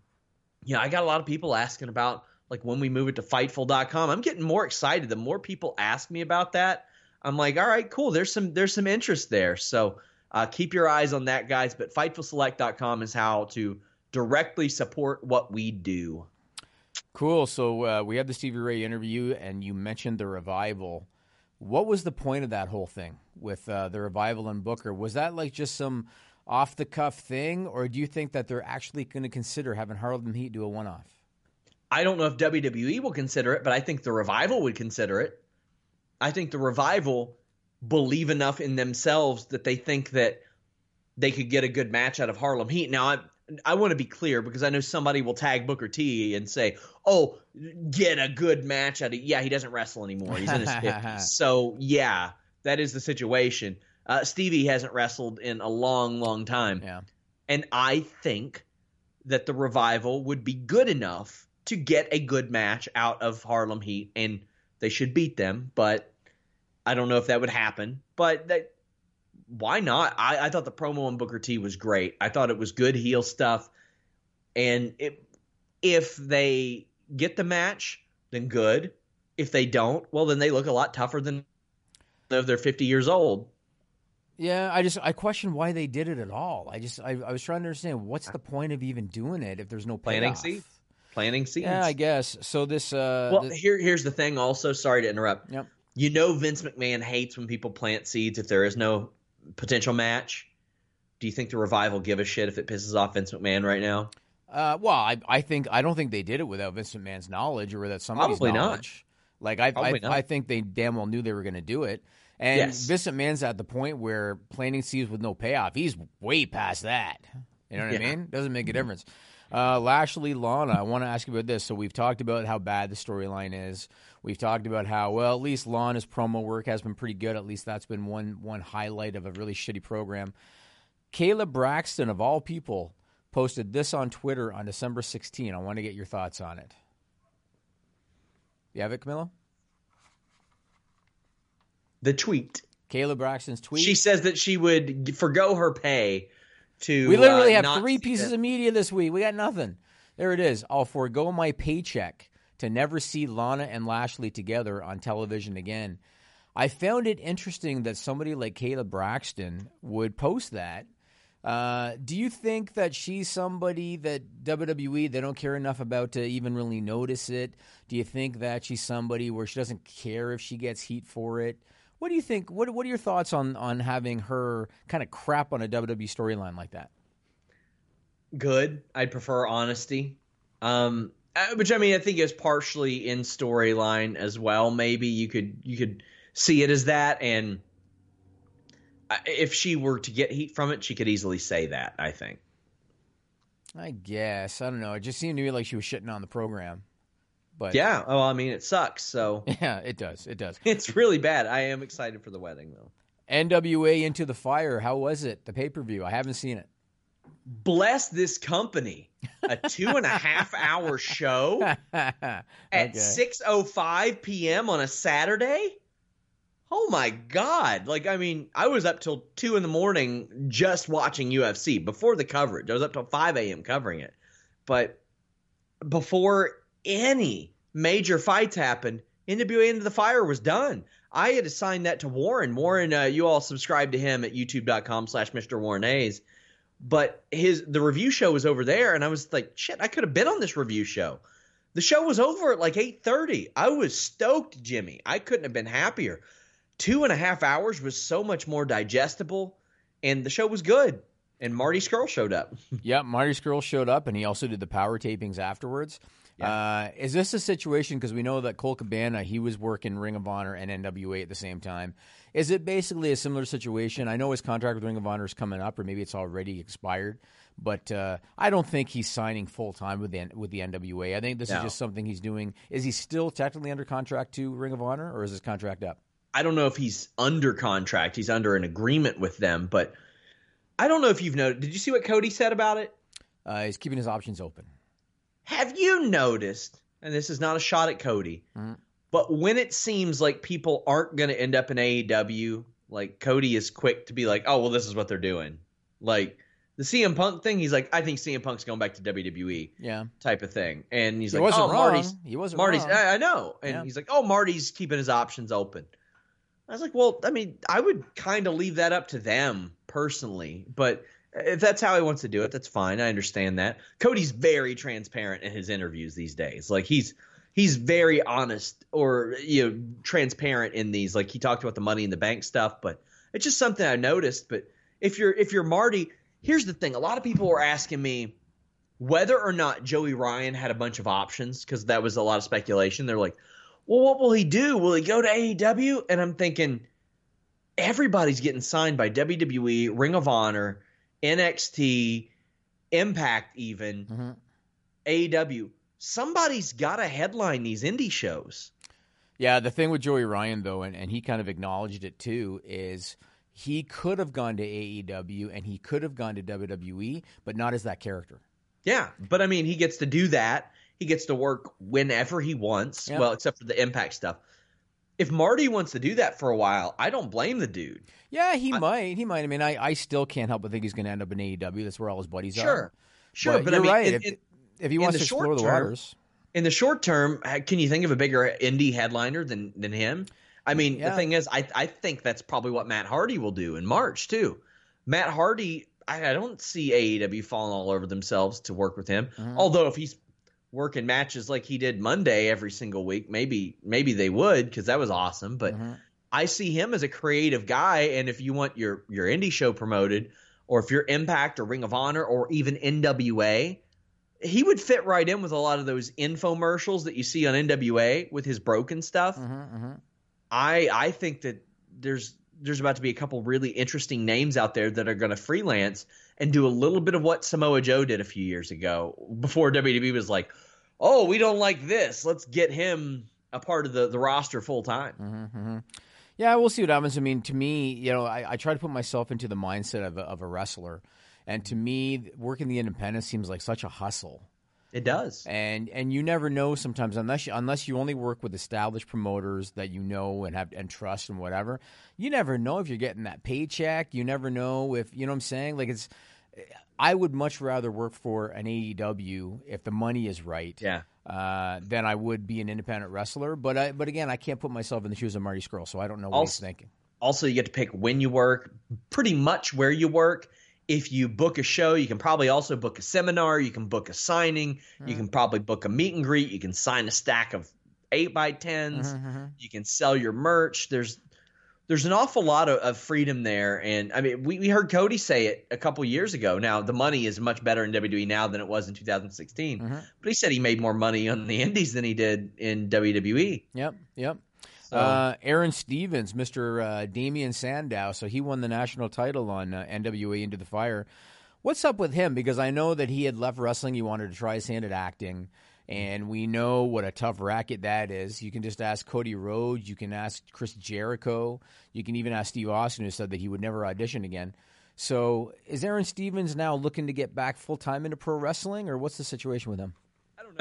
you know, I got a lot of people asking about like when we move it to Fightful.com. I'm getting more excited. The more people ask me about that, I'm like, all right, cool. There's some there's some interest there. So uh, keep your eyes on that, guys. But FightfulSelect.com is how to directly support what we do. Cool. So uh, we had the Stevie Ray interview, and you mentioned the revival. What was the point of that whole thing with uh, the revival and Booker? Was that like just some off the cuff thing, or do you think that they're actually going to consider having Harlem Heat do a one off? I don't know if WWE will consider it, but I think the revival would consider it. I think the revival believe enough in themselves that they think that they could get a good match out of Harlem Heat. Now, I I want to be clear because I know somebody will tag Booker T and say, "Oh, get a good match out of." Yeah, he doesn't wrestle anymore. He's in his fifties. So yeah, that is the situation. Uh, Stevie hasn't wrestled in a long, long time. Yeah. And I think that the revival would be good enough to get a good match out of Harlem Heat, and they should beat them. But I don't know if that would happen. But that, why not? I, I thought the promo on Booker T was great. I thought it was good heel stuff. And it, if they get the match, then good. If they don't, well, then they look a lot tougher than if they're 50 years old. Yeah, I just I question why they did it at all. I just I, I was trying to understand what's the point of even doing it if there's no Planting payoff? seed? Planting seeds. Yeah, I guess. So this uh Well, th- here here's the thing. Also, sorry to interrupt. Yep. You know, Vince McMahon hates when people plant seeds if there is no potential match. Do you think the revival give a shit if it pisses off Vince McMahon right now? Uh, well, I, I think I don't think they did it without Vince McMahon's knowledge or without somebody's Probably not. knowledge. Like I, I, not. I think they damn well knew they were going to do it. And Yes. Vince McMahon's at the point where planting seeds with no payoff. He's way past that. You know what I Yeah. mean? Doesn't make a difference. Uh, Lashley, Lana, I want to ask you about this. So we've talked about how bad the storyline is. We've talked about how well at least Lana's promo work has been pretty good. At least that's been one one highlight of a really shitty program. Kayla Braxton, of all people, posted this on Twitter on December 16. I want to get your thoughts on it. You have it, Camilla? The tweet. Kayla Braxton's tweet. She says that she would forgo her pay to. we literally uh, have three pieces the- of media this week. We got nothing. There it is. I'll forego my paycheck to never see Lana and Lashley together on television again. I found it interesting that somebody like Kayla Braxton would post that. Uh, do you think that she's somebody that WWE they don't care enough about to even really notice it? Do you think that she's somebody where she doesn't care if she gets heat for it? What do you think? What What are your thoughts on on having her kind of crap on a WWE storyline like that? good. I'd prefer honesty. Um, uh, which I mean, I think is partially in storyline as well. Maybe you could you could see it as that, and uh, if she were to get heat from it, she could easily say that. I think. I guess I don't know. It just seemed to me like she was shitting on the program. But Yeah. Oh, I mean, it sucks. So yeah, it does. It does. it's really bad. I am excited for the wedding though. NWA Into the Fire. How was it? The pay per view. I haven't seen it. Bless this company. A two and a half hour show at Okay. six oh five p.m. on a Saturday. Oh my god! Like I mean, I was up till two in the morning just watching UFC before the coverage. I was up till five a.m. covering it, but before any major fights happened, NWA Into the Fire was done. I had assigned that to Warren. Warren, uh, you all subscribe to him at youtube.com slash Mr. Warren Hayes. But his the review show was over there, and I was like, shit, I could have been on this review show. The show was over at like 8:30. I was stoked, Jimmy. I couldn't have been happier. Two and a half hours was so much more digestible, and the show was good. And Marty Scurll showed up. yeah, Marty Scurll showed up, and he also did the power tapings afterwards. Uh, is this a situation because we know that Colt Cabana he was working Ring of Honor and NWA at the same time? Is it basically a similar situation? I know his contract with Ring of Honor is coming up, or maybe it's already expired. But uh, I don't think he's signing full time with the with the NWA. I think this No. is just something he's doing. Is he still technically under contract to Ring of Honor, or is his contract up? I don't know if he's under contract. He's under an agreement with them, but I don't know if you've noticed. Did you see what Cody said about it? Uh, he's keeping his options open. Have you noticed? And this is not a shot at Cody, Mm-hmm. but when it seems like people aren't going to end up in AEW, like Cody is quick to be like, "Oh, well, this is what they're doing." Like the CM Punk thing, he's like, "I think CM Punk's going back to WWE." Yeah. type of thing. And he's He like, wasn't "Oh, wrong. Marty's He wasn't Marty's. I, I know." And Yeah. he's like, "Oh, Marty's keeping his options open." I was like, "Well, I mean, I would kind of leave that up to them personally, but if that's how he wants to do it, that's fine. I understand that." Cody's very transparent in his interviews these days. Like he's he's very honest or you know transparent in these. Like he talked about the money in the bank stuff, but it's just something I noticed. But if you're if you're Marty, here's the thing: a lot of people were asking me whether or not Joey Ryan had a bunch of options because that was a lot of speculation. They're like, well, what will he do? Will he go to AEW? And I'm thinking, everybody's getting signed by WWE, Ring of Honor, NXT, Impact, even mm-hmm. AEW. Somebody's got to headline these indie shows. Yeah, the thing with Joey Ryan though, and, and he kind of acknowledged it too, is he could have gone to AEW and he could have gone to WWE, but not as that character. Yeah, but I mean, he gets to do that. He gets to work whenever he wants. Yeah. Well, except for the Impact stuff. If Marty wants to do that for a while, I don't blame the dude. Yeah, he might. He might. I mean, I, I still can't help but think he's going to end up in AEW. That's where all his buddies are. Sure, sure, but, I you're mean, right. in- if, in- if he wants the to explore the term- waters, in the short term, can you think of a bigger indie headliner than than him? I mean, Yeah. the thing is, I I think that's probably what Matt Hardy will do in March too. Matt Hardy, I, I don't see AEW falling all over themselves to work with him. Mm-hmm. Although if he's working matches like he did Monday every single week, maybe maybe they would because that was awesome. But Mm-hmm. I see him as a creative guy, and if you want your your indie show promoted, or if you're Impact or Ring of Honor or even NWA, he would fit right in with a lot of those infomercials that you see on NWA with his broken stuff. Mm-hmm, I I think that there's there's about to be a couple really interesting names out there that are going to freelance and do a little bit of what Samoa Joe did a few years ago before WWE was like, "Oh, we don't like this. Let's get him a part of the the roster full time." Mm-hmm. Yeah, we'll see what happens. I mean, to me, you know, I, I try to put myself into the mindset of a, of a wrestler, and to me, working the independent seems like such a hustle. It does, and and you never know sometimes unless you, unless you only work with established promoters that you know and have and trust and whatever. You never know if you're getting that paycheck. You never know if you know what I'm saying. Like it's, I would much rather work for an AEW if the money is right. Yeah. Uh, than I would be an independent wrestler, but I, but again, I can't put myself in the shoes of Marty Scurll, so I don't know what he's Also- thinking. Also, you get to pick when you work, pretty much where you work. If you book a show, you can probably also book a seminar. You can book a signing. You can probably book a meet and greet. You can sign a stack of eight by 10s mm-hmm, mm-hmm. You can sell your merch. There's there's an awful lot of, of freedom there. And I mean, we, we heard Cody say it a couple years ago. Now the money is much better in WWE now than it was in 2016. Mm-hmm. But he said he made more money on the Indies than he did in. WWE. Yep, yep. So- Uh, Aaron Stevens, Mr. Uh, Damien Sandow, so he won the national title on uh, NWA Into the Fire. What's up with him? Because I know that he had left wrestling. He wanted to try his hand at acting. And we know what a tough racket that is. You can just ask Cody Rhodes. You can ask Chris Jericho. You can even ask Steve Austin, who said that he would never audition again. So is Aaron Stevens now looking to get back full time into pro wrestling, or what's the situation with him?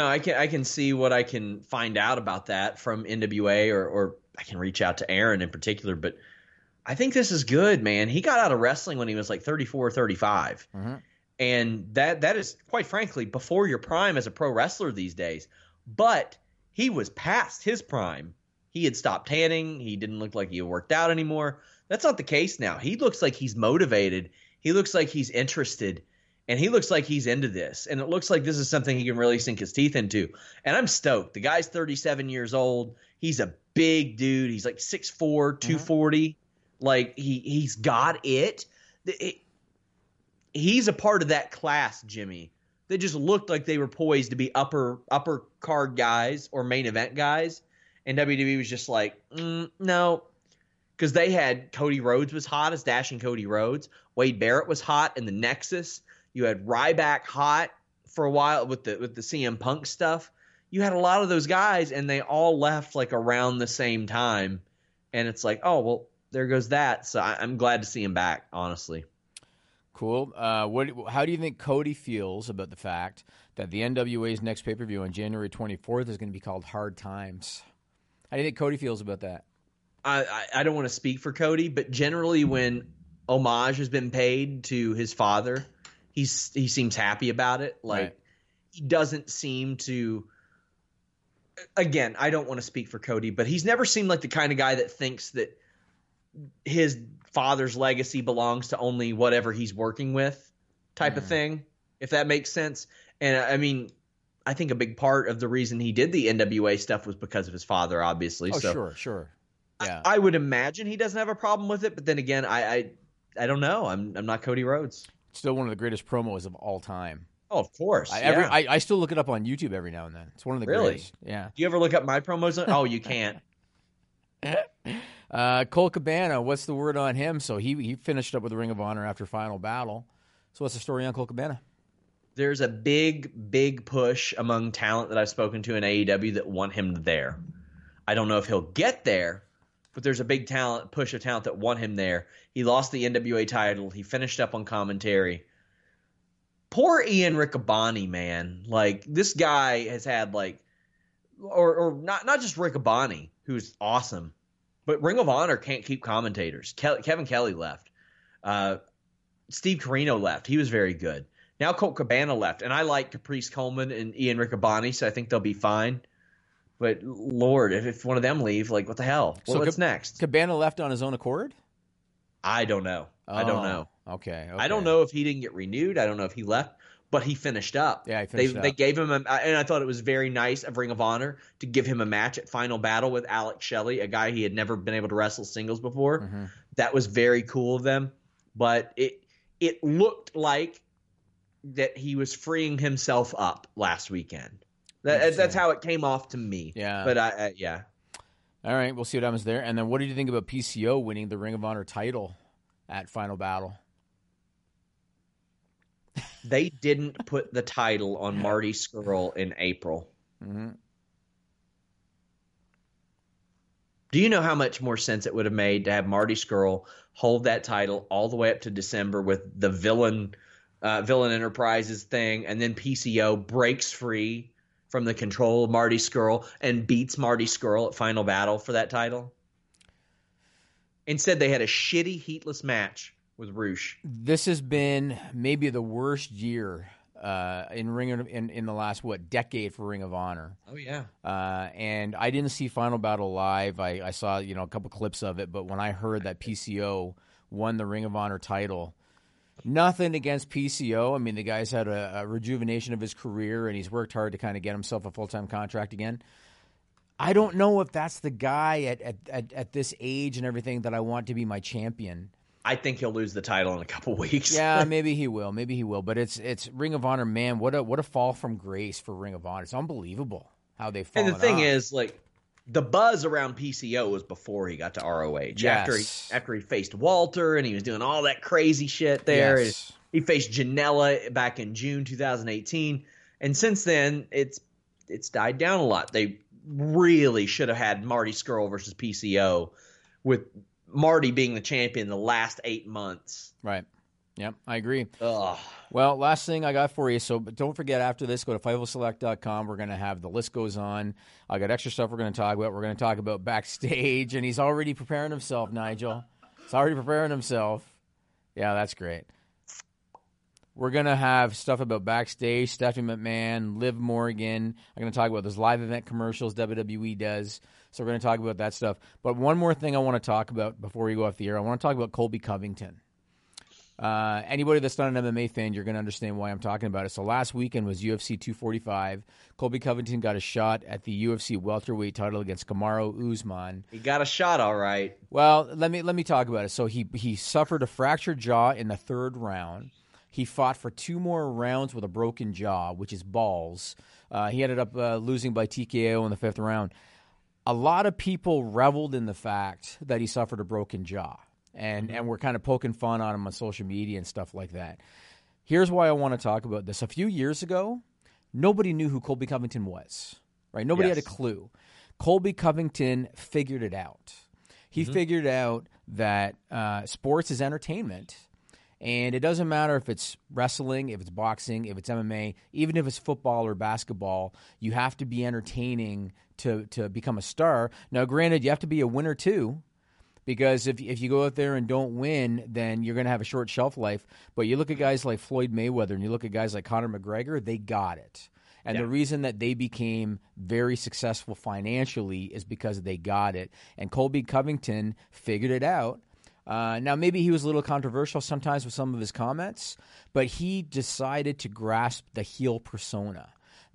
No, I can I can see what I can find out about that from NWA or or I can reach out to Aaron in particular, but I think this is good, man. He got out of wrestling when he was like 34 or 35. Mm-hmm. And that that is quite frankly before your prime as a pro wrestler these days. but he was past his prime. He had stopped tanning. He didn't look like he worked out anymore. That's not the case now. He looks like he's motivated. He looks like he's interested. And he looks like he's into this. And it looks like this is something he can really sink his teeth into. And I'm stoked. The guy's 37 years old. He's a big dude. He's like 6'4, 240. Like he he's got it. it. He's a part of that class, Jimmy. They just looked like they were poised to be upper upper card guys or main event guys. And WWE was just like, mm, no, because they had Cody Rhodes was hot as dashing Cody Rhodes. Wade Barrett was hot in the Nexus. You had Ryback hot for a while with the with the CM Punk stuff. You had a lot of those guys, and they all left like around the same time. And it's like, oh well, there goes that. So I, am glad to see him back. Honestly, cool. Uh, what? How do you think Cody feels about the fact that the NWA's next pay per view on January 24th is going to be called Hard Times? How do you think Cody feels about that? I, I, I don't want to speak for Cody, but generally when homage has been paid to his father, he's he seems happy about it. Like right. he doesn't seem to. Again, I don't want to speak for Cody, but he's never seemed like the kind of guy that thinks that his father's legacy belongs to only whatever he's working with, type mm. of thing. If that makes sense. And I mean, I think a big part of the reason he did the NWA stuff was because of his father, obviously. Oh, so sure, sure. Yeah. I, I, would imagine he doesn't have a problem with it, but then again, I, I, I don't know. I'm, I'm not Cody Rhodes. Still one of the greatest promos of all time. Oh, of course. I, yeah. every, I, I, still look it up on YouTube every now and then. It's one of the really? greatest. Yeah. Do you ever look up my promos? oh, you can't. uh, Colt Cabana, what's the word on him? So he he finished up with the Ring of Honor after Final Battle. So what's the story on Colt Cabana? There's a big, big push among talent that I've spoken to in AEW that want him there. I don't know if he'll get there, but there's a big talent push of talent that won him there. He lost the NWA title. He finished up on commentary. Poor Ian Riccaboni, man. Like this guy has had like, or or not not just Riccaboni, who's awesome, but Ring of Honor can't keep commentators. Ke- Kevin Kelly left. Uh, Steve Corino left. He was very good. Now Colt Cabana left, and I like Caprice Coleman and Ian Riccaboni, so I think they'll be fine. But Lord, if, if one of them leave, like what the hell? So what's next? Cabana left on his own accord. I don't know. Oh, I don't know. Oh, okay, okay, I don't know if he didn't get renewed. I don't know if he left, but he finished up. Yeah, he finished they, up. They gave him, a, and I thought it was very nice of Ring of Honor to give him a match at Final Battle with Alex Shelley, a guy he had never been able to wrestle singles before. Mm-hmm. That was very cool of them. But it it looked like that he was freeing himself up last weekend. That, that's how it came off to me. Yeah. But I, I yeah. All right, we'll see what happens there. And then, what did you think about PCO winning the Ring of Honor title at Final Battle? They didn't put the title on Marty Scurll in April. Mm-hmm. Do you know how much more sense it would have made to have Marty Scurll hold that title all the way up to December with the villain, uh, villain enterprises thing, and then PCO breaks free from the control of Marty Scurll and beats Marty Scurll at Final Battle for that title. Instead, they had a shitty, heatless match with Rush. This has been maybe the worst year uh, in Ring of, in in the last what decade for Ring of Honor. Oh yeah. Uh, and I didn't see Final Battle live. I, I saw you know a couple clips of it, but when I heard that PCO won the Ring of Honor title, Nothing against PCO. I mean, the guy's had a, a rejuvenation of his career and he's worked hard to kind of get himself a full time contract again. I don't know if that's the guy at, at, at, at, this age and everything that I want to be my champion. I think he'll lose the title in a couple weeks. yeah, maybe he will. Maybe he will. But it's it's Ring of Honor, man. What a what a fall from grace for Ring of Honor. It's unbelievable how they. Fall. And the thing off. is, like, the buzz around PCO was before he got to ROH. Yes. After he after he faced Walter and he was doing all that crazy shit there. Yes. He faced Janela back in June 2018, and since then it's it's died down a lot. They really should have had Marty Scurll versus PCO, with Marty being the champion the last eight months. Right. Yep, I agree. Ugh. Well, last thing I got for you. So don't forget after this, go to FightfulSelect.com. We're going to have the list goes on. I got extra stuff we're going to talk about. We're going to talk about backstage, and he's already preparing himself, Nigel. He's already preparing himself. Yeah, that's great. We're gonna have stuff about backstage, Stephanie McMahon, Liv Morgan. I'm gonna talk about those live event commercials WWE does. So we're gonna talk about that stuff. But one more thing I want to talk about before we go off the air. I want to talk about Colby Covington. Uh, anybody that's not an MMA fan, you're going to understand why I'm talking about it. So last weekend was UFC 245. Colby Covington got a shot at the UFC welterweight title against Kamaru Usman. He got a shot, all right. Well, let me let me talk about it. So he he suffered a fractured jaw in the third round. He fought for two more rounds with a broken jaw, which is balls. Uh, he ended up uh, losing by TKO in the fifth round. A lot of people reveled in the fact that he suffered a broken jaw and and we're kind of poking fun on him on social media and stuff like that. Here's why I want to talk about this. A few years ago, nobody knew who Colby Covington was. Right? Nobody Yes. had a clue. Colby Covington figured it out. He figured out that uh, sports is entertainment. And it doesn't matter if it's wrestling, if it's boxing, if it's MMA, even if it's football or basketball, you have to be entertaining to, to become a star. Now, granted, you have to be a winner too, because if if you go out there and don't win, then you're going to have a short shelf life. But you look at guys like Floyd Mayweather and you look at guys like Conor McGregor, they got it. And the reason that they became very successful financially is because they got it. And Colby Covington figured it out. Uh, now, maybe he was a little controversial sometimes with some of his comments, but he decided to grasp the heel persona.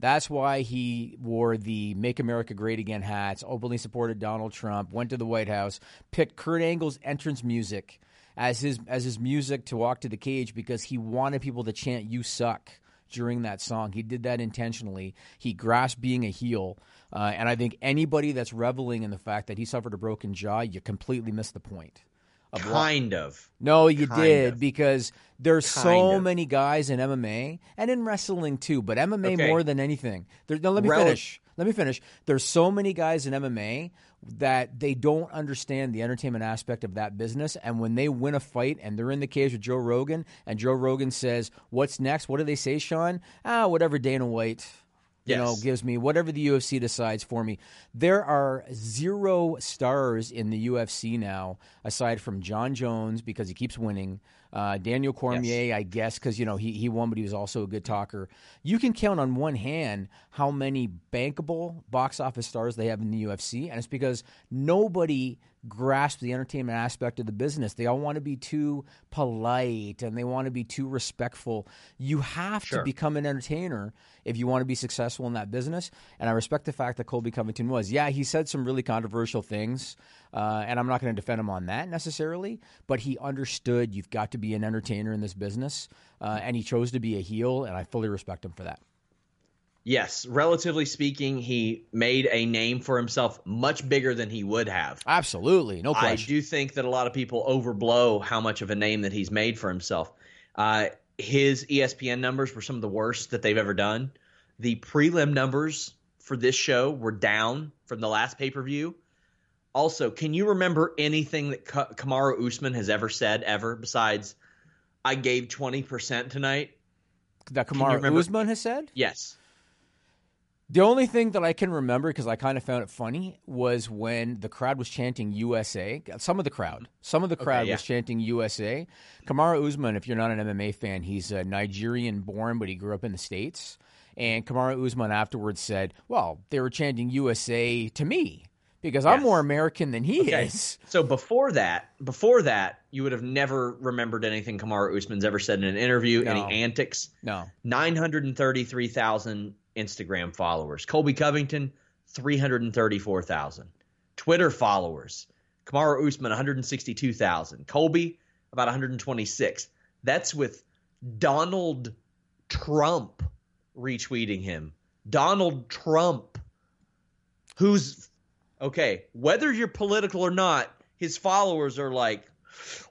That's why he wore the Make America Great Again hats, openly supported Donald Trump, went to the White House, picked Kurt Angle's entrance music as his as his music to walk to the cage because he wanted people to chant "You suck" during that song. He did that intentionally. He grasped being a heel, uh, and I think anybody that's reveling in the fact that he suffered a broken jaw, you completely miss the point. Why- Kind of. no, you Kind did of. because there's Kind so of. many guys in MMA and in wrestling too, but MMA Okay. more than anything. There, no, let me Rel- finish. Let me finish. There's so many guys in MMA that they don't understand the entertainment aspect of that business, and when they win a fight and they're in the cage with Joe Rogan, and Joe Rogan says, "What's next?" What do they say, Sean? Ah, whatever Dana White. You know, gives me whatever the UFC decides for me. There are zero stars in the UFC now, aside from Jon Jones because he keeps winning. Uh, Daniel Cormier, I guess, because you know he he won, but he was also a good talker. You can count on one hand how many bankable box office stars they have in the UFC, and it's because nobody grasps the entertainment aspect of the business. They all want to be too polite and they want to be too respectful. You have to become an entertainer if you want to be successful in that business. And I respect the fact that Colby Covington was. Yeah, he said some really controversial things, uh, and I'm not going to defend him on that necessarily, but he understood you've got to be an entertainer in this business, uh, and he chose to be a heel, and I fully respect him for that. Yes, relatively speaking, he made a name for himself much bigger than he would have. Absolutely, no question. I do think that a lot of people overblow how much of a name that he's made for himself. Uh, his ESPN numbers were some of the worst that they've ever done. The prelim numbers for this show were down from the last pay per view. Also, can you remember anything that Ka- Kamaru Usman has ever said ever besides "I gave twenty percent tonight"? that Kamaru Usman has said? Yes. The only thing that I can remember, because I kind of found it funny, was when the crowd was chanting USA. Some of the crowd, some of the crowd yeah. was chanting USA. Kamaru Usman, if you're not an MMA fan, he's a Nigerian born, but he grew up in the States. And Kamaru Usman afterwards said, Well, they were chanting USA to me because I'm more American than he Okay. is. So before that, before that, you would have never remembered anything Kamaru Usman's ever said in an interview, No. any antics. No. 933,000 Instagram followers. Colby Covington, 334,000. Twitter followers. Kamaru Usman, 162,000. Colby, about 126. That's with Donald Trump retweeting him. Donald Trump, who's okay, whether you're political or not, his followers are like,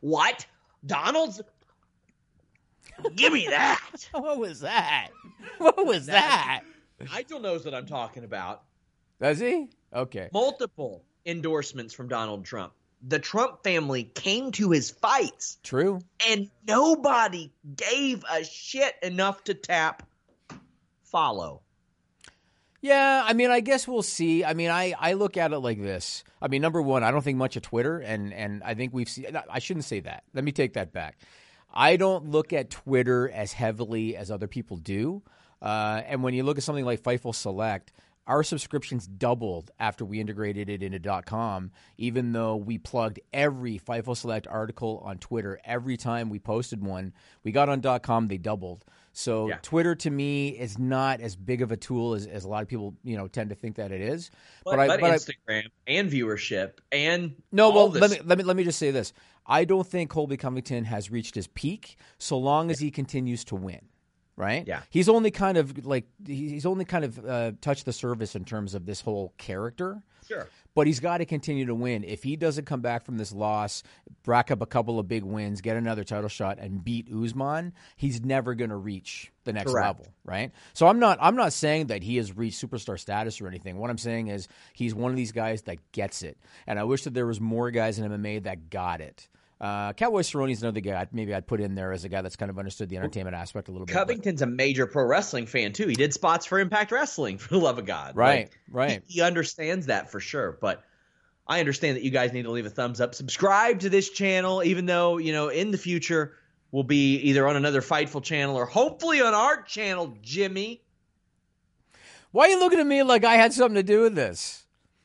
what? Donald's? Give me that. What was that? What was that? Nigel knows what I'm talking about. Does he? Okay. Multiple endorsements from Donald Trump. The Trump family came to his fights, True. and nobody gave a shit enough to tap follow. Yeah, I mean, I guess we'll see. I mean, I, I look at it like this. I mean, number one, I don't think much of Twitter, and and I think we've seen. I shouldn't say that. Let me take that back. I don't look at Twitter as heavily as other people do. Uh, and when you look at something like Fightful Select, our subscriptions doubled after we integrated it into .com, even though we plugged every Fightful Select article on Twitter every time we posted one. We got on .com, they doubled. So Yeah. Twitter to me is not as big of a tool as, as a lot of people you know tend to think that it is. But, I, but but I- Instagram and viewership and no, all well, this- let me let me let me just say this. I don't think Colby Covington has reached his peak so long as he continues to win. Right? Yeah. He's only kind of like he's only kind of uh, touched the surface in terms of this whole character. Sure. But he's got to continue to win. If he doesn't come back from this loss, rack up a couple of big wins, get another title shot, and beat Usman, he's never going to reach the next Correct. level, right? So I'm not I'm not saying that he has reached superstar status or anything. What I'm saying is he's one of these guys that gets it, and I wish that there was more guys in MMA that got it. Uh, Cowboy Cerrone's another guy. I'd- Maybe I'd put in there as a guy that's kind of understood the entertainment aspect a little bit. but- Covington's a major pro wrestling fan too. He did spots for Impact Wrestling, for the love of God. Right, Like, right. He, he understands that for sure. But I understand that you guys need to leave a thumbs up, subscribe to this channel, even though you know in the future we'll be either on another Fightful channel or hopefully on our channel, Jimmy. Why are you looking at me like I had something to do with this?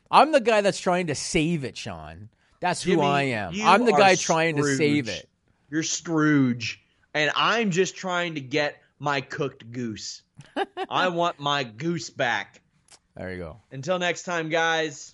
I'm the guy that's trying to save it, Sean. That's who Jimmy, I am. I'm the guy trying to save it. You're Scrooge, and I'm just trying to get my cooked goose. I want my goose back. There you go. Until next time, guys.